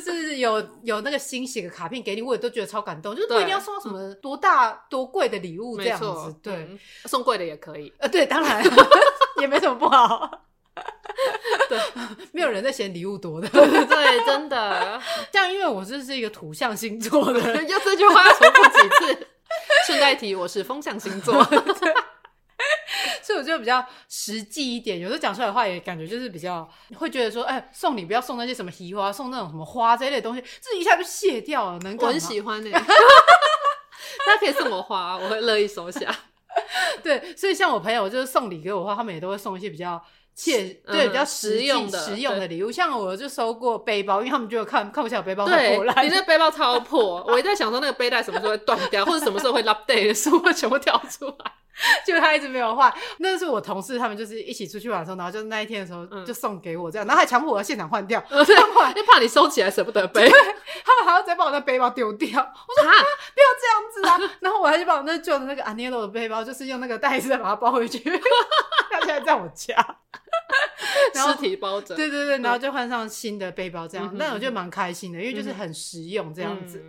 就是有有那个新写的卡片给你，我也都觉得超感动。就是不一定要送什么多大多贵的礼物这样子，对，嗯、送贵的也可以。呃，对，当然 (laughs) 也没什么不好。(laughs) 对，(laughs) 没有人在嫌礼物多的。对，对，真的。这样，因为我这是一个土象星座的，要这句话要重复几次。顺带提，我是风象星座。对所以我就比较实际一点，有时候讲出来的话也感觉就是比较会觉得说，哎、欸，送礼不要送那些什么喜花，送那种什么花这一类的东西，这一下就卸掉了。能，我很喜欢那个，(laughs) 大家可以送我花，我会乐意收下。(laughs) 对，所以像我朋友就是送礼给我的话，他们也都会送一些比较切，嗯、对，比较实用的实用的礼物。像我就收过背包，因为他们觉得看看不下我背包太破烂。你那背包超破，我一直在想说那个背带什么时候会断掉，或者什么时候会 update 的时候会全部跳出来。(laughs) 就他一直没有换，那是我同事他们就是一起出去玩的时候，然后就那一天的时候就送给我这样，然后还强迫我要现场换掉，嗯、对，就 (laughs) 怕你收起来舍不得背，他们还要再把我的背包丢掉。我说啊，不要这样子啊！然后我还去把我那旧的那个 Anello 的背包，就是用那个袋子再把它包回去，它现在在我家，尸体包着。对对对，然后就换上新的背包这样，那、嗯、我觉得蛮开心的，因为就是很实用这样子。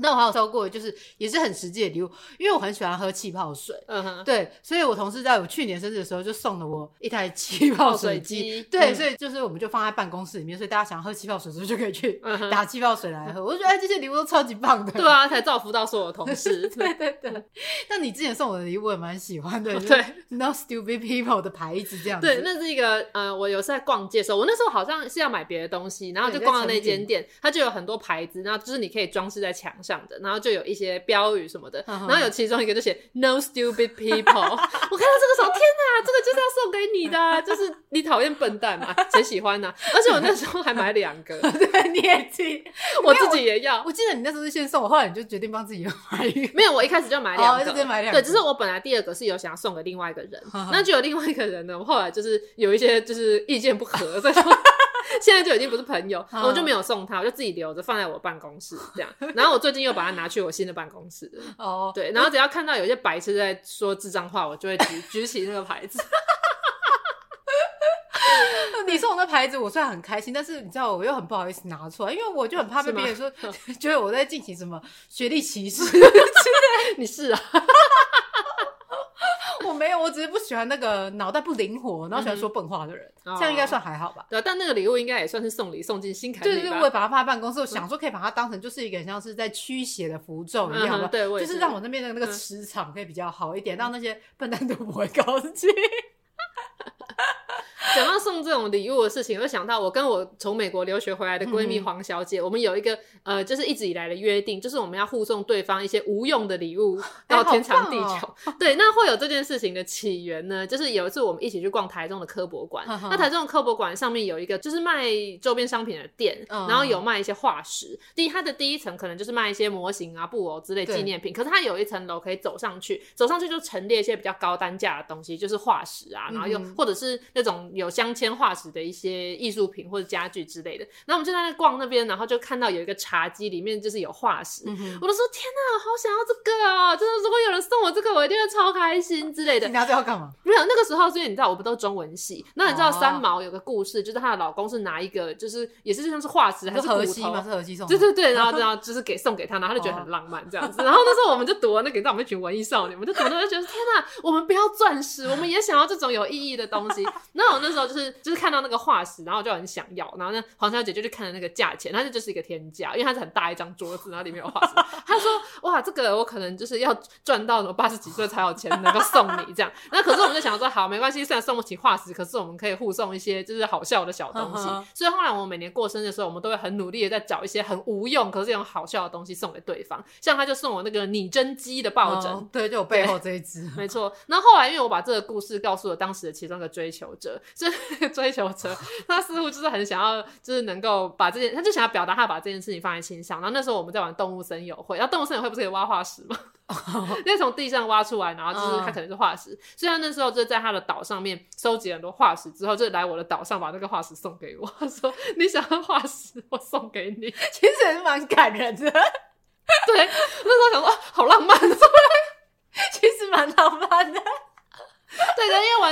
那我还有收过，就是也是很实际的礼物，因为我很喜欢喝气泡水，嗯哼，对，所以我同事在我去年生日的时候就送了我一台气泡水机，对，嗯、所以就是我们就放在办公室里面，所以大家想要喝气泡水的时候就可以去打气泡水来喝。嗯、我就觉得哎，这些礼物都超级棒的，对啊，才造福到所有的同事，(laughs) 对对对。那你之前送我的礼物我也蛮喜欢的，(laughs) 对，No Stupid People 的牌子这样子，对，那是一个呃，我有时在逛街的时候，我那时候好像是要买别的东西，然后就逛到那间店，它就有很多牌子，然后就是你可以装饰在墙上的，然后就有。一些标语什么的，然后有其中一个就写 No stupid people。(laughs) 我看到这个时候，天哪，这个就是要送给你的，就是你讨厌笨蛋嘛，谁喜欢呢？而且我那时候还买两个，(laughs) 对，你也记，我自己也要。我记得你那时候是先送我，后来你就决定帮自己买一个。没有，我一开始就买两个，直接买两个。对，只是我本来第二个是有想要送给另外一个人，那就有另外一个人呢，我后来就是有一些就是意见不合，(laughs) 所以说。(laughs) 现在就已经不是朋友，我就没有送他，我就自己留着放在我办公室这样。然后我最近又把它拿去我新的办公室。哦，对，然后只要看到有些白痴在说智障话，我就会举 (laughs) 举起那个牌子。你送我那牌子，我虽然很开心，但是你知道，我又很不好意思拿出来，因为我就很怕被别人说觉得我在进行什么学历歧视。你是啊。我没有，我只是不喜欢那个脑袋不灵活，然后喜欢说笨话的人，嗯、这样应该算还好吧？对，但那个礼物应该也算是送礼送进心坎里。对对对，我也把它放在办公室，我想说可以把它当成就是一个很像是在驱邪的符咒一样吧？对，就是让我那边的那个磁场可以比较好一点，嗯、让那些笨蛋都不会高兴。(laughs) (laughs) 讲到送这种礼物的事情，我就想到我跟我从美国留学回来的闺蜜黄小姐，嗯、我们有一个呃，就是一直以来的约定，就是我们要互送对方一些无用的礼物 (laughs) 到天长地久。欸哦、对，那会有这件事情的起源呢，就是有一次我们一起去逛台中的科博馆，(laughs) 那台中的科博馆上面有一个就是卖周边商品的店，嗯、然后有卖一些化石。第一，它的第一层可能就是卖一些模型啊、布偶之类纪念品，可是它有一层楼可以走上去，走上去就陈列一些比较高单价的东西，就是化石啊，然后又、嗯、或者是那种。有镶嵌化石的一些艺术品或者家具之类的，然后我们就在那逛那边，然后就看到有一个茶几，里面就是有化石。嗯、我都说：“天哪，好想要这个啊！真的如果有人送我这个，我一定会超开心之类的。”你要这要干嘛？没有，那个时候，所以你知道，我不都中文系？那你知道三毛有个故事，就是她的老公是拿一个，就是也是就像是化石还是荷西吗？是荷西送？对对对，然后 (laughs) 然后就是给送给他，然后他就觉得很浪漫这样子。然后那时候我们就读了那个，让我们一群文艺少女，我们就读了就觉得天哪，我们不要钻石，我们也想要这种有意义的东西。(laughs) 那我那时候就是就是。看到那个化石，然后就很想要，然后呢，黄小姐就去看了那个价钱，它就就是一个天价，因为它是很大一张桌子，然后里面有化石。(laughs) 她说：“哇，这个我可能就是要赚到什么八十几岁才有钱能够送你这样。(laughs) ”那可是我们就想说，好，没关系，虽然送不起化石，可是我们可以互送一些就是好笑的小东西。所以后来我们每年过生日的时候，我们都会很努力的在找一些很无用可是这种好笑的东西送给对方。像他就送我那个拟真机的抱枕，哦，对，就我背后这一只，(laughs) 没错。那后，后来因为我把这个故事告诉了当时的其中一个追求者，所以 (laughs) 追求者。他似乎就是很想要，就是能够把这件，他就想要表达他把这件事情放在心上。然后那时候我们在玩动物森友会，然后动物森友会不是可以挖化石吗？(laughs) 因为从地上挖出来，然后就是它可能是化石。所以他那时候就在他的岛上面收集很多化石，之后就来我的岛上把那个化石送给我。他 (laughs) 说：“你想要化石，我送给你。”其实也是蛮感人的。对，那时候想说，好浪漫，其实蛮浪漫的。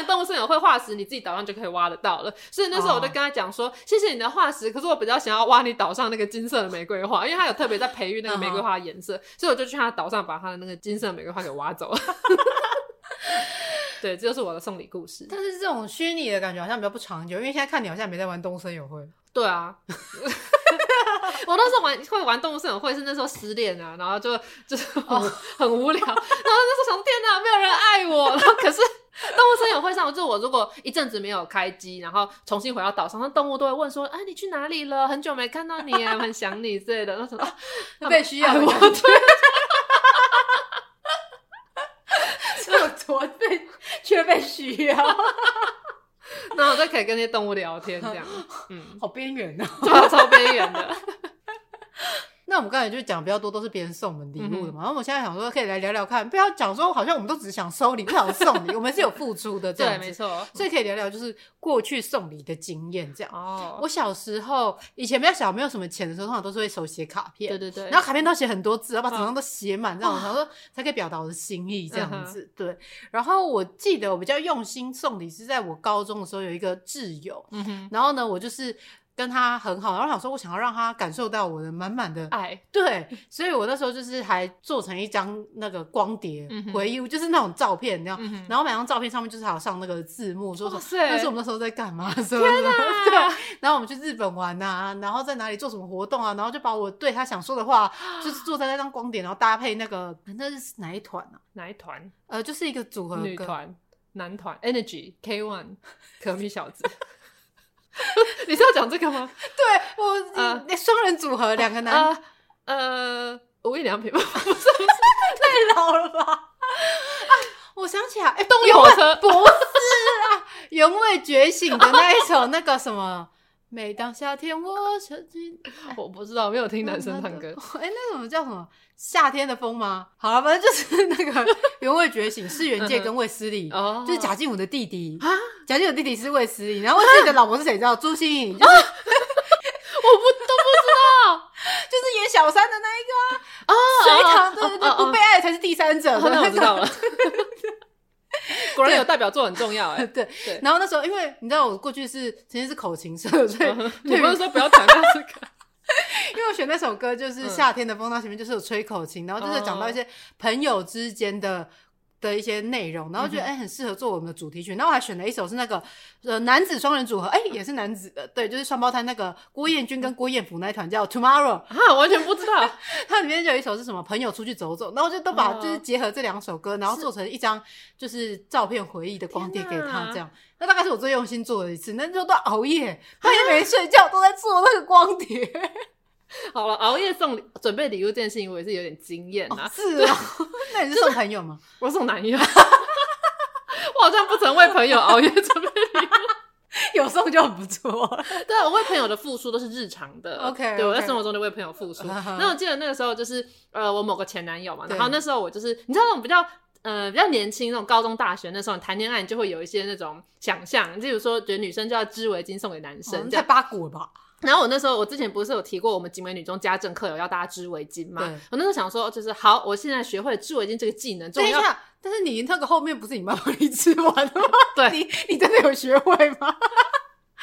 动物森友会化石，你自己岛上就可以挖得到了。所以那时候我就跟他讲说：“ oh. 谢谢你的化石，可是我比较想要挖你岛上那个金色的玫瑰花，因为他有特别在培育那个玫瑰花的颜色，uh. 所以我就去他岛上把他的那个金色玫瑰花给挖走了。(laughs) ”对，这就是我的送礼故事。但是这种虚拟的感觉好像比较不长久，因为现在看你好像没在玩动物森友会。对啊，(laughs) 我那时候玩会玩动物森友会是那时候失恋啊，然后就就是很、oh. 很无聊，然后那时候想天哪，没有人爱我，然后可是。(laughs) 动物森友会上，就是我如果一阵子没有开机，然后重新回到岛上，那动物都会问说：“哎，你去哪里了？很久没看到你，很想你之类的。”那什么被需要 (laughs) 我，对，这么多被却被需要，(laughs) 然后我就可以跟那些动物聊天，这样，嗯，好边缘哦，超边缘的。那我们刚才就讲比较多都是别人送我们礼物的嘛，嗯、然后我们现在想说可以来聊聊看，不要讲说好像我们都只是想收礼，不想送礼，(laughs) 我们是有付出的，这样对，没错。所以可以聊聊就是过去送礼的经验，这样。哦。我小时候以前比较小，没有什么钱的时候，通常都是会手写卡片，对对对。然后卡片都写很多字，要把整张都写满，这样我想说才可以表达我的心意，这样子。嗯、对。然后我记得我比较用心送礼是在我高中的时候，有一个挚友，嗯哼。然后呢，我就是。跟他很好，然后想说，我想要让他感受到我的满满的爱，(laughs) 对，所以我那时候就是还做成一张那个光碟回忆，就是那种照片，然后，然后每张照片上面就是还有上那个字幕，说说那是我们那时候在干嘛，什么的，(laughs) 对，然后我们去日本玩呐，然后在哪里做什么活动啊，然后就把我对他想说的话，就是坐在那张光碟，然后搭配那个那是哪一团啊？哪一团？呃，就是一个组合，女团、男团，Energy K One，(laughs) 可米小子。(laughs) 你是要讲这个吗？对我，那双、呃、人组合，两个男，呃，无印良品吗？不是，不是，太老了吧？啊，我想起来，哎、欸，动力火车不是啊，原味觉醒的那一首，那个什么。每当夏天，我曾经，(laughs) 我不知道，没有听男生唱歌。(laughs) 哎、欸，那什么叫什么？夏天的风吗？好了，反正就是那个原味觉醒，是原界跟卫斯理，(laughs) 哦、就是贾静雯的弟弟啊。贾静雯弟弟是卫斯理，然后卫斯理的老婆是谁？知道朱芯颖，就是、啊、我不都不知道，就是演小三的那一个啊。隋唐，对对对，不被爱才是第三者。那我知道了。果然有代表作很重要哎，(laughs) 对。对。然后那时候，因为你知道我过去是曾经是口琴社，(laughs) 所以你不是说不要谈到这个？(laughs) 因为我选那首歌就是夏天的风，它前面就是有吹口琴，然后就是讲到一些朋友之间的的一些内容，然后觉得哎、嗯欸、很适合做我们的主题曲，然后我还选了一首是那个呃男子双人组合，哎、欸、也是男子的，对，就是双胞胎那个郭彦均跟郭彦甫那一团叫 Tomorrow 啊，完全不知道，(laughs) 它里面就有一首是什么朋友出去走走，然后就都把就是结合这两首歌，然后做成一张就是照片回忆的光碟给他这样，那大概是我最用心做的一次，那时候都熬夜，半夜没睡觉都在做那个光碟。(laughs) 好了，熬夜送准备礼物这件事情，我也是有点经验啊。哦是啊，(laughs) 那你是送朋友吗？我送男友。(laughs) 我好像不曾为朋友熬夜准备礼物，有送就很不错。对，我为朋友的付出都是日常的。OK，, okay. 对，我在生活中就为朋友付出。那我记得那个时候就是呃，我某个前男友嘛，然后那时候我就是你知道那种比较呃比较年轻那种高中大学那时候谈恋爱，你就会有一些那种想象，例如说觉得女生就要织围巾送给男生，太八股了吧？然后我那时候，我之前不是有提过我们景美女中家政课有要大家织围巾嘛？我那时候想说，就是好，我现在学会了织围巾这个技能。等一下，但是你那个后面不是你妈帮你织完的吗？(laughs) 对，你你真的有学会吗？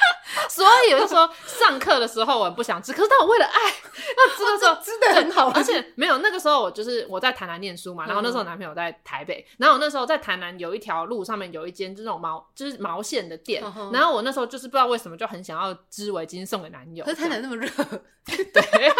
(laughs) 所以我就说，上课的时候我很不想吃，可是当我为了爱 (laughs) 要吃的时候，(laughs) 吃的很好。而且没有那个时候，我就是我在台南念书嘛，然后那时候我男朋友在台北，然后我那时候在台南有一条路上面有一间这种毛就是毛线的店，然后我那时候就是不知道为什么就很想要织围巾送给男友。可是台南那么热，对。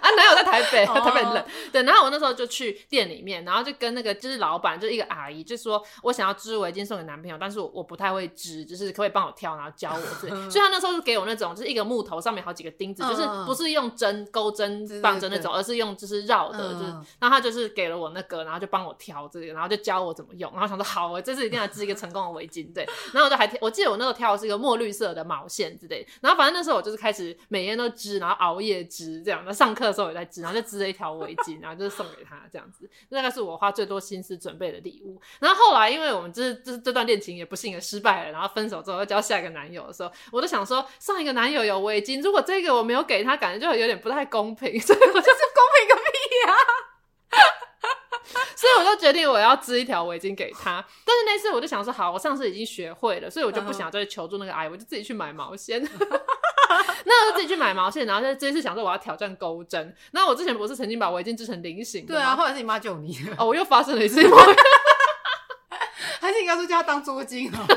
啊，男友在台北，(laughs) 台北很冷。对，然后我那时候就去店里面，然后就跟那个就是老板，就是一个阿姨，就说我想要织围巾送给男朋友，但是我我不太会织，就是可不可以帮我挑，然后教我。对，(laughs) 所以他那时候就给我那种，就是一个木头上面好几个钉子，就是不是用针钩针棒针那种，而是用就是绕的，就是，然后他就是给了我那个，然后就帮我挑这个，然后就教我怎么用，然后想说好，我这次一定要织一个成功的围巾。对，然后我就还我记得我那时候挑的是一个墨绿色的毛线之类，然后反正那时候我就是开始每天都织，然后熬夜织这样，那上课的时候也在织，然后就。织了一条围巾，然后就是送给他这样子，那个是我花最多心思准备的礼物。然后后来，因为我们这这这段恋情也不幸的失败了，然后分手之后要交下一个男友的时候，我就想说，上一个男友有围巾，如果这个我没有给他，感觉就有点不太公平，(laughs) 所以我就是公平个屁呀、啊！(laughs) 所以我就决定我要织一条围巾给他。但是那次我就想说，好，我上次已经学会了，所以我就不想再求助那个阿姨，我就自己去买毛线。(laughs) 那我就自己去买毛线，然后就这次想说我要挑战钩针。那我之前不是曾经把围巾织成菱形？对啊，后来是你妈救你。哦，我又发生了一次。(laughs) 还是你刚说叫他当捉巾啊？(laughs)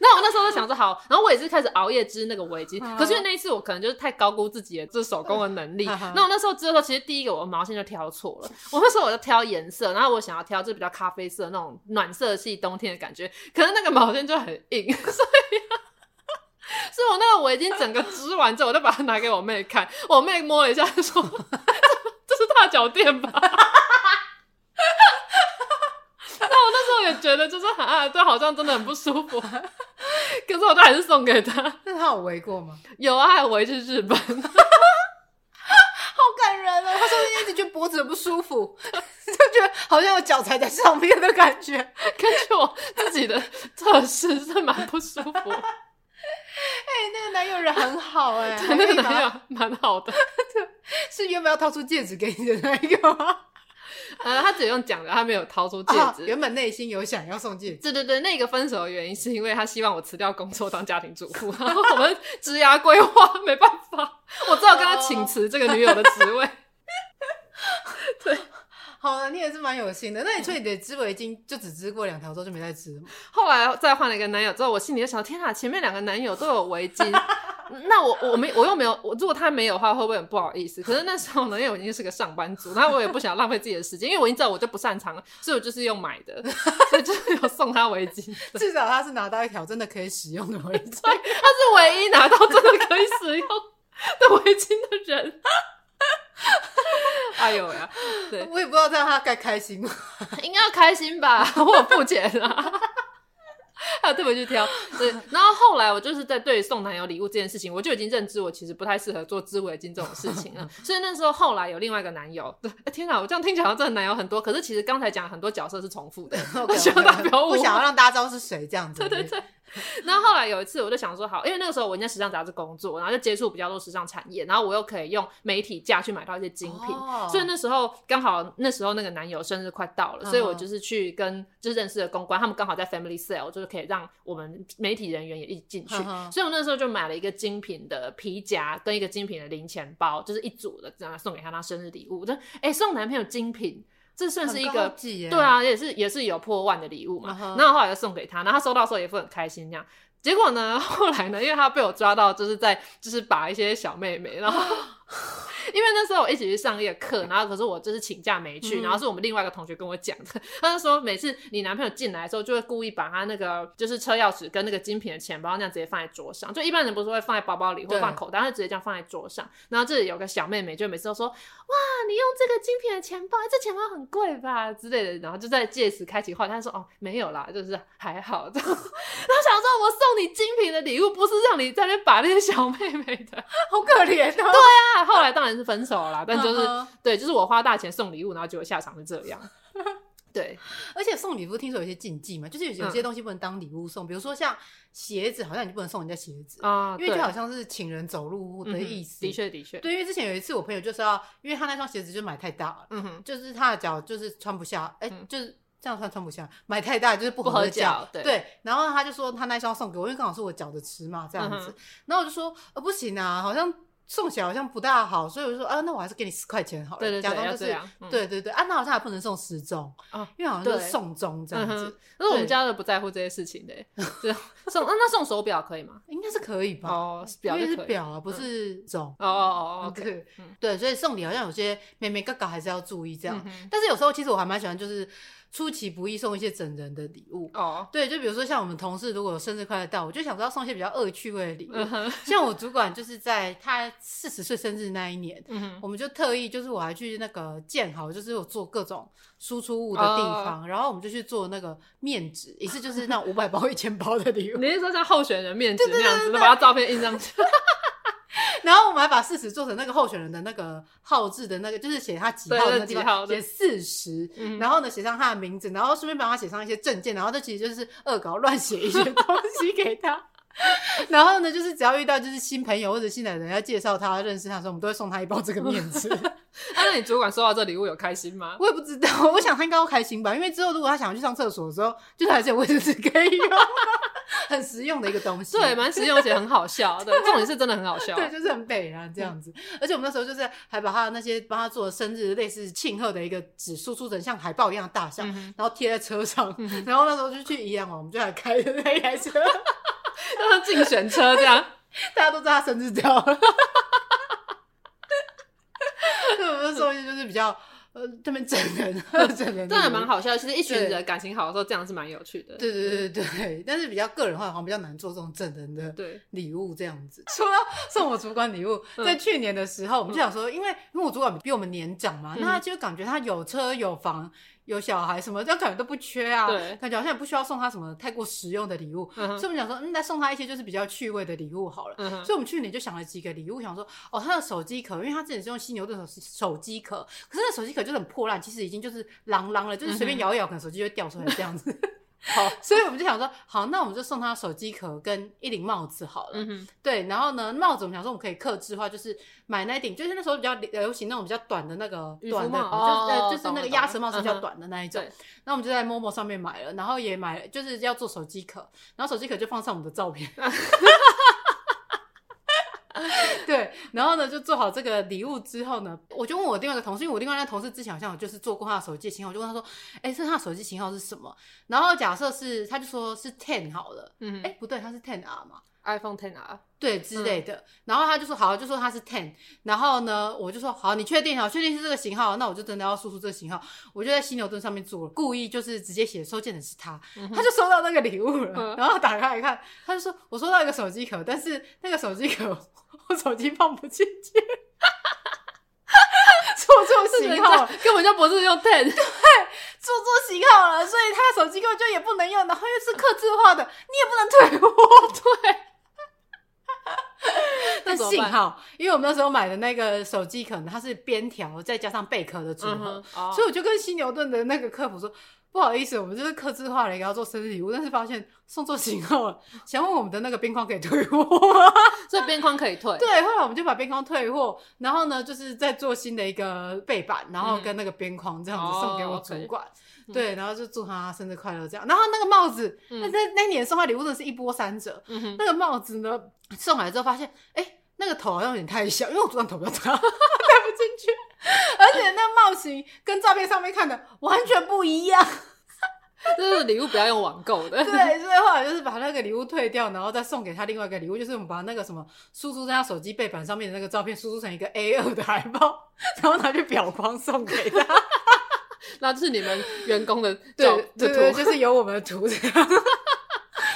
那我那时候就想说好，然后我也是开始熬夜织那个围巾。可是那一次我可能就是太高估自己的这手工的能力。那我那时候织的时候，其实第一个我的毛线就挑错了。我那时候我就挑颜色，然后我想要挑就比较咖啡色那种暖色系冬天的感觉，可是那个毛线就很硬，所以。(laughs) 是我那个围巾整个织完之后，我就把它拿给我妹看。我妹摸了一下，说：“这是大脚垫吧？” (laughs) 那我那时候也觉得，就是啊，这好像真的很不舒服。可是我都还是送给他。那他有围过吗？有啊，围去日本。(laughs) 好感人哦！他说一直觉得脖子很不舒服，就觉得好像有脚踩在上面的感觉。根据我自己的测试，是蛮不舒服。(laughs) 哎、欸，那个男友人很好哎、(laughs) 欸，那个男友 (laughs) 蛮好的，是原本要掏出戒指给你的那一个吗？呃，他只用讲的，他没有掏出戒指。哦、原本内心有想要送戒指。对对对，那个分手的原因是因为他希望我辞掉工作当家庭主妇，然后我们职涯规划没办法，我只好跟他请辞这个女友的职位。对。好了，你也是蛮有心的。那你说你的织围巾就只织过两条之后就没再织？后来再换了一个男友之后，我心里就想：天啊，前面两个男友都有围巾，(laughs) 那我我没我又没有我，如果他没有的话，会不会很不好意思？可是那时候呢，因为我已经是个上班族，然后我也不想浪费自己的时间，因为我已经知道我就不擅长了，所以我就是用买的，(laughs) 所以就是有送他围巾。至少他是拿到一条真的可以使用的围巾，他是唯一拿到真的可以使用的围巾的人。哎呦呀，(laughs) 对，我也不知道这样他该开心吗？(laughs) 应该要开心吧，(laughs) 我有付钱啊，还有特别去挑。对，然后后来我就是在对送男友礼物这件事情，我就已经认知我其实不太适合做织围巾这种事情了。所以那时候后来有另外一个男友，对，天哪，我这样听起来好像真的男友很多，可是其实刚才讲很多角色是重复的，我希望大家不要误会，不想要让大家知道是谁这样子。对对对。(laughs) 然后后来有一次，我就想说好，因为那个时候我在时尚杂志工作，然后就接触比较多时尚产业，然后我又可以用媒体价去买到一些精品，哦、所以那时候刚好那时候那个男友生日快到了，嗯、所以我就是去跟就是认识的公关，他们刚好在 Family Sale，就是可以让我们媒体人员也一起进去，嗯、所以我那时候就买了一个精品的皮夹跟一个精品的零钱包，就是一组的这样送给他当生日礼物。我说哎，送男朋友精品。这算是一个对啊，也是也是有破万的礼物嘛。然后后来就送给他，然后他收到时候也会很开心这样。结果呢，(laughs) 后来呢，因为他被我抓到，就是在就是把一些小妹妹，然后。(laughs) (laughs) 因为那时候我一起去上一个课，然后可是我就是请假没去，然后是我们另外一个同学跟我讲的，(laughs) 他就说每次你男朋友进来的时候，就会故意把他那个就是车钥匙跟那个精品的钱包那样直接放在桌上，就一般人不是会放在包包里或放口袋，他直接这样放在桌上。然后这里有个小妹妹，就每次都说哇，你用这个精品的钱包，这钱包很贵吧之类的，然后就在借此开启话题。他说哦没有啦，就是还好。然后想说我送你精品的礼物，不是让你在那边把那些小妹妹的，好可怜哦。(laughs) 对啊，后来当然是分手了啦，但就是、uh huh. 对，就是我花大钱送礼物，然后结果下场是这样。(laughs) 对，而且送礼物听说有些禁忌嘛，就是有有些东西不能当礼物送，嗯、比如说像鞋子，好像你不能送人家鞋子啊，因为就好像是请人走路的意思。的确的确，对，因为之前有一次我朋友就是要，因为他那双鞋子就买太大了，嗯哼，就是他的脚就是穿不下，哎、欸，就是这样穿穿不下，买太大就是不合脚，对，对。然后他就说他那双送给我，因为刚好是我脚的尺码这样子，嗯、然后我就说呃不行啊，好像。送起来好像不大好，所以我就说啊，那我还是给你十块钱好了。对对对，假装就是嗯、对对对啊，那好像还不能送时钟啊，因为好像就是送钟这样子。那、嗯、我们家的不在乎这些事情的，对送那那送手表可以吗？(laughs) 应该是可以吧？哦，表因为是表啊，不是钟。哦哦哦，(laughs) 对，对，所以送礼好像有些妹妹哥哥还是要注意这样。嗯、但是有时候其实我还蛮喜欢，就是。出其不意送一些整人的礼物哦，对，就比如说像我们同事如果有生日快乐到，我就想知道送一些比较恶趣味的礼物。嗯、(laughs) 像我主管就是在他四十岁生日那一年，嗯、我们就特意就是我还去那个建豪，就是有做各种输出物的地方，哦、然后我们就去做那个面纸，一次就是那五百包、一千包的礼物。(laughs) 你是说像候选人面纸那样子，把他照片印上去？(laughs) 然后我们还把四十做成那个候选人的那个号字的那个，就是写他几号的地方，写四十，然后呢写上他的名字，然后顺便帮他写上一些证件，然后这其实就是恶搞乱写一些东西给他。(laughs) 然后呢，就是只要遇到就是新朋友或者新来的人要介绍他认识他的时候，我们都会送他一包这个面纸。(laughs) 那你主管收到这礼物有开心吗？我也不知道，我想他应该会开心吧，因为之后如果他想要去上厕所的时候，就是还是有卫生纸可以用。很实用的一个东西，(laughs) 对，蛮实用而且很好笑，对，(laughs) 重点是真的很好笑，对，就是很北啊这样子。而且我们那时候就是还把他那些帮他做的生日类似庆贺的一个纸输出成像海报一样的大小，然后贴在车上，然后那时候就去宜兰嘛，我们就还开着那一台车，(laughs) 让他竞选车这样，大家都知道他生日掉了。对，我们那时候就是比较。呃，他们整人，(laughs) 整人，真的蛮好笑。其实一群人感情好的时候，这样是蛮有趣的。对对对对对，但是比较个人化，好像比较难做这种整人的对礼物这样子。(laughs) 说到送我主管礼物，在去年的时候，我们就想说，因为因为我主管比我们年长嘛，那他就感觉他有车有房。有小孩什么，这样感觉都不缺啊。感觉好像也不需要送他什么太过实用的礼物。嗯、所以我们想说，嗯，那送他一些就是比较趣味的礼物好了。嗯、所以我们去年就想了几个礼物，想说，哦，他的手机壳，因为他之前是用犀牛的手手机壳，可是那手机壳就是很破烂，其实已经就是啷啷了，就是随便摇一摇，可能手机就会掉出来这样子。嗯好，(laughs) 所以我们就想说，好，那我们就送他手机壳跟一顶帽子好了。嗯哼，对，然后呢，帽子我们想说我们可以克制化，就是买那顶，就是那时候比较流行那种比较短的那个短的，就是就是那个鸭舌帽是比较短的那一种。那我们就在 Momo 上面买了，然后也买了，就是要做手机壳，然后手机壳就放上我们的照片。(laughs) (laughs) 对，然后呢，就做好这个礼物之后呢，我就问我另外一个同事，因为我另外一个同事之前好像有就是做过他的手机型号，我就问他说，哎，是他的手机型号是什么？然后假设是，他就说是 Ten 好了，嗯，哎，不对，他是 Ten R 嘛，iPhone Ten 啊对之类的。嗯、然后他就说好，就说他是 Ten，然后呢，我就说好，你确定好，确定是这个型号，那我就真的要输出这个型号，我就在犀牛盾上面做了，故意就是直接写收件人是他，嗯、他就收到那个礼物了，嗯、然后打开来看，他就说我收到一个手机壳，但是那个手机壳。(laughs) 我手机放不进去，做错型号根本就不是用 Ten，对，做错型号了，所以他手机根本就也不能用，然后又是刻字化的，你也不能退货，对。(laughs) 但幸好，因为我们那时候买的那个手机壳它是边条再加上贝壳的组合，嗯 oh. 所以我就跟犀牛盾的那个客服说。不好意思，我们就是刻字化了一个要做生日礼物，但是发现送错型号了，(laughs) 想问我们的那个边框可以退货吗？(laughs) 所以边框可以退。对，后来我们就把边框退货，然后呢，就是再做新的一个背板，然后跟那个边框这样子送给我主管。嗯 oh, okay. 对，然后就祝他生日快乐这样。然后那个帽子，嗯、那那那年送他礼物真的是一波三折。嗯、那个帽子呢，送来之后发现，哎、欸，那个头好像有点太小，因为我主管头比较大。(laughs) 进去，而且那帽型跟照片上面看的完全不一样。(laughs) 就是礼物不要用网购的。对，所以后来就是把那个礼物退掉，然后再送给他另外一个礼物，就是我们把那个什么输出在他手机背板上面的那个照片输出成一个 A2 的海报，然后拿去裱框送给他。那这是你们员工的对对对，就是有我们的图这样。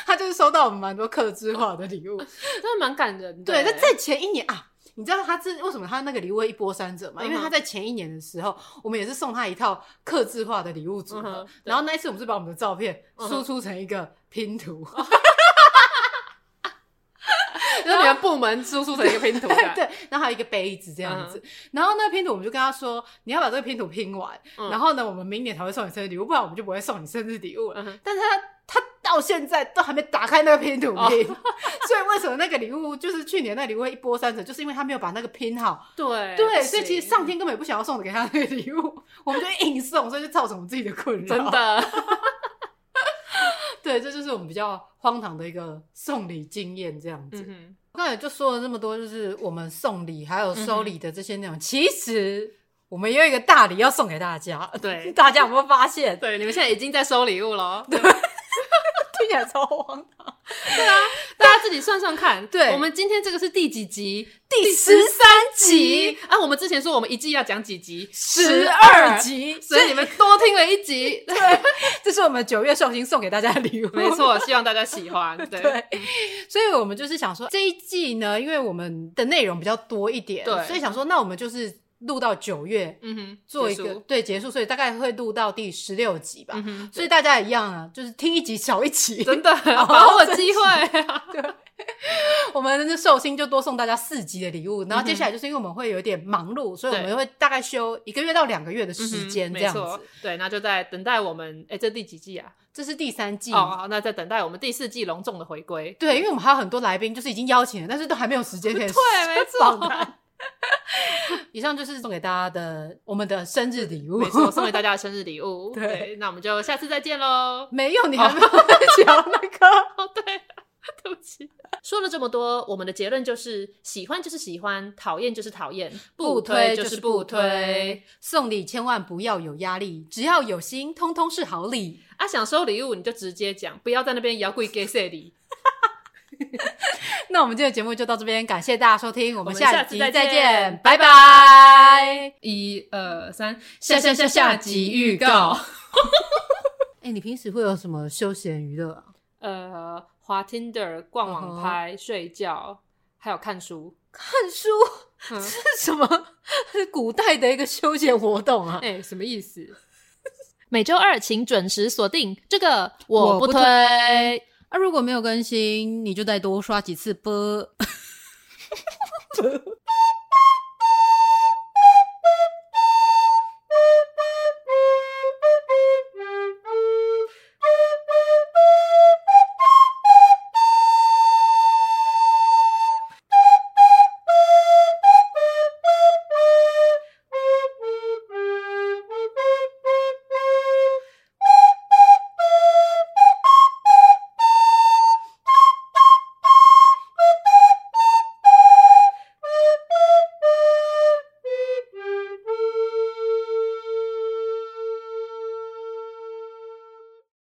他就是收到我们蛮多客制化的礼物，(laughs) 真的蛮感人的。对，那在前一年啊。你知道他是为什么他那个礼物会一波三折吗？因为他在前一年的时候，我们也是送他一套客制化的礼物组合，然后那一次我们是把我们的照片输出成一个拼图 (laughs) (laughs) (laughs) 就是你们部门输出成一个拼图，对，然后还有一一个杯子这样子，然后那个拼图我们就跟他说，你要把这个拼图拼完，然后呢，我们明年才会送你生日礼物，不然我们就不会送你生日礼物了。但是他。他到现在都还没打开那个拼图拼，oh. (laughs) 所以为什么那个礼物就是去年那个礼物会一波三折，就是因为他没有把那个拼好。对对，所以其实上天根本也不想要送给他那个礼物，(laughs) 我们就硬送，所以就造成我们自己的困扰。真的，对，这就是我们比较荒唐的一个送礼经验，这样子。嗯、刚才就说了这么多，就是我们送礼还有收礼的这些内容，嗯、其实。我们也有一个大礼要送给大家，对，(laughs) 大家有没有发现？对，你们现在已经在收礼物了，对，听起来超荒唐。(laughs) 对啊，大家自己算算看。对，我们今天这个是第几集？第十三集啊！我们之前说我们一季要讲几集？十二集，所以你们多听了一集。对，(laughs) 这是我们九月寿星送给大家的礼物，没错，希望大家喜欢。对，所以我们就是想说这一季呢，因为我们的内容比较多一点，对，所以想说那我们就是。录到九月，嗯哼，做一个对结束，所以大概会录到第十六集吧。所以大家也一样啊，就是听一集少一集，真的把握机会。(laughs) 对，我们的寿星就多送大家四集的礼物，然后接下来就是因为我们会有点忙碌，所以我们会大概休一个月到两个月的时间这样子。对，那就在等待我们。哎，这第几季啊？这是第三季。哦，那在等待我们第四季隆重的回归。对，因为我们还有很多来宾，就是已经邀请了，但是都还没有时间可以。(laughs) 对，没错。(laughs) 以上就是送给大家的我们的生日礼物，没错，送给大家的生日礼物。(laughs) 对，对，那我们就下次再见喽。没有，你还没有讲那个。(laughs) 哦，对，对不起。说了这么多，我们的结论就是：喜欢就是喜欢，讨厌就是讨厌，不推就是不推。送礼千万不要有压力，只要有心，通通是好礼。啊，想收礼物你就直接讲，不要在那边摇柜给谁礼。(laughs) 那我们今天的节目就到这边，感谢大家收听，我们下集再见，再见拜拜！一二三，下下下下集预告。(laughs) 哎、欸，你平时会有什么休闲娱乐啊？呃，滑 Tinder、逛网拍、uh -huh. 睡觉，还有看书。看书？这是什么？是古代的一个休闲活动啊？哎、欸，什么意思？(laughs) 每周二请准时锁定这个，我不推。啊，如果没有更新，你就再多刷几次播。(laughs)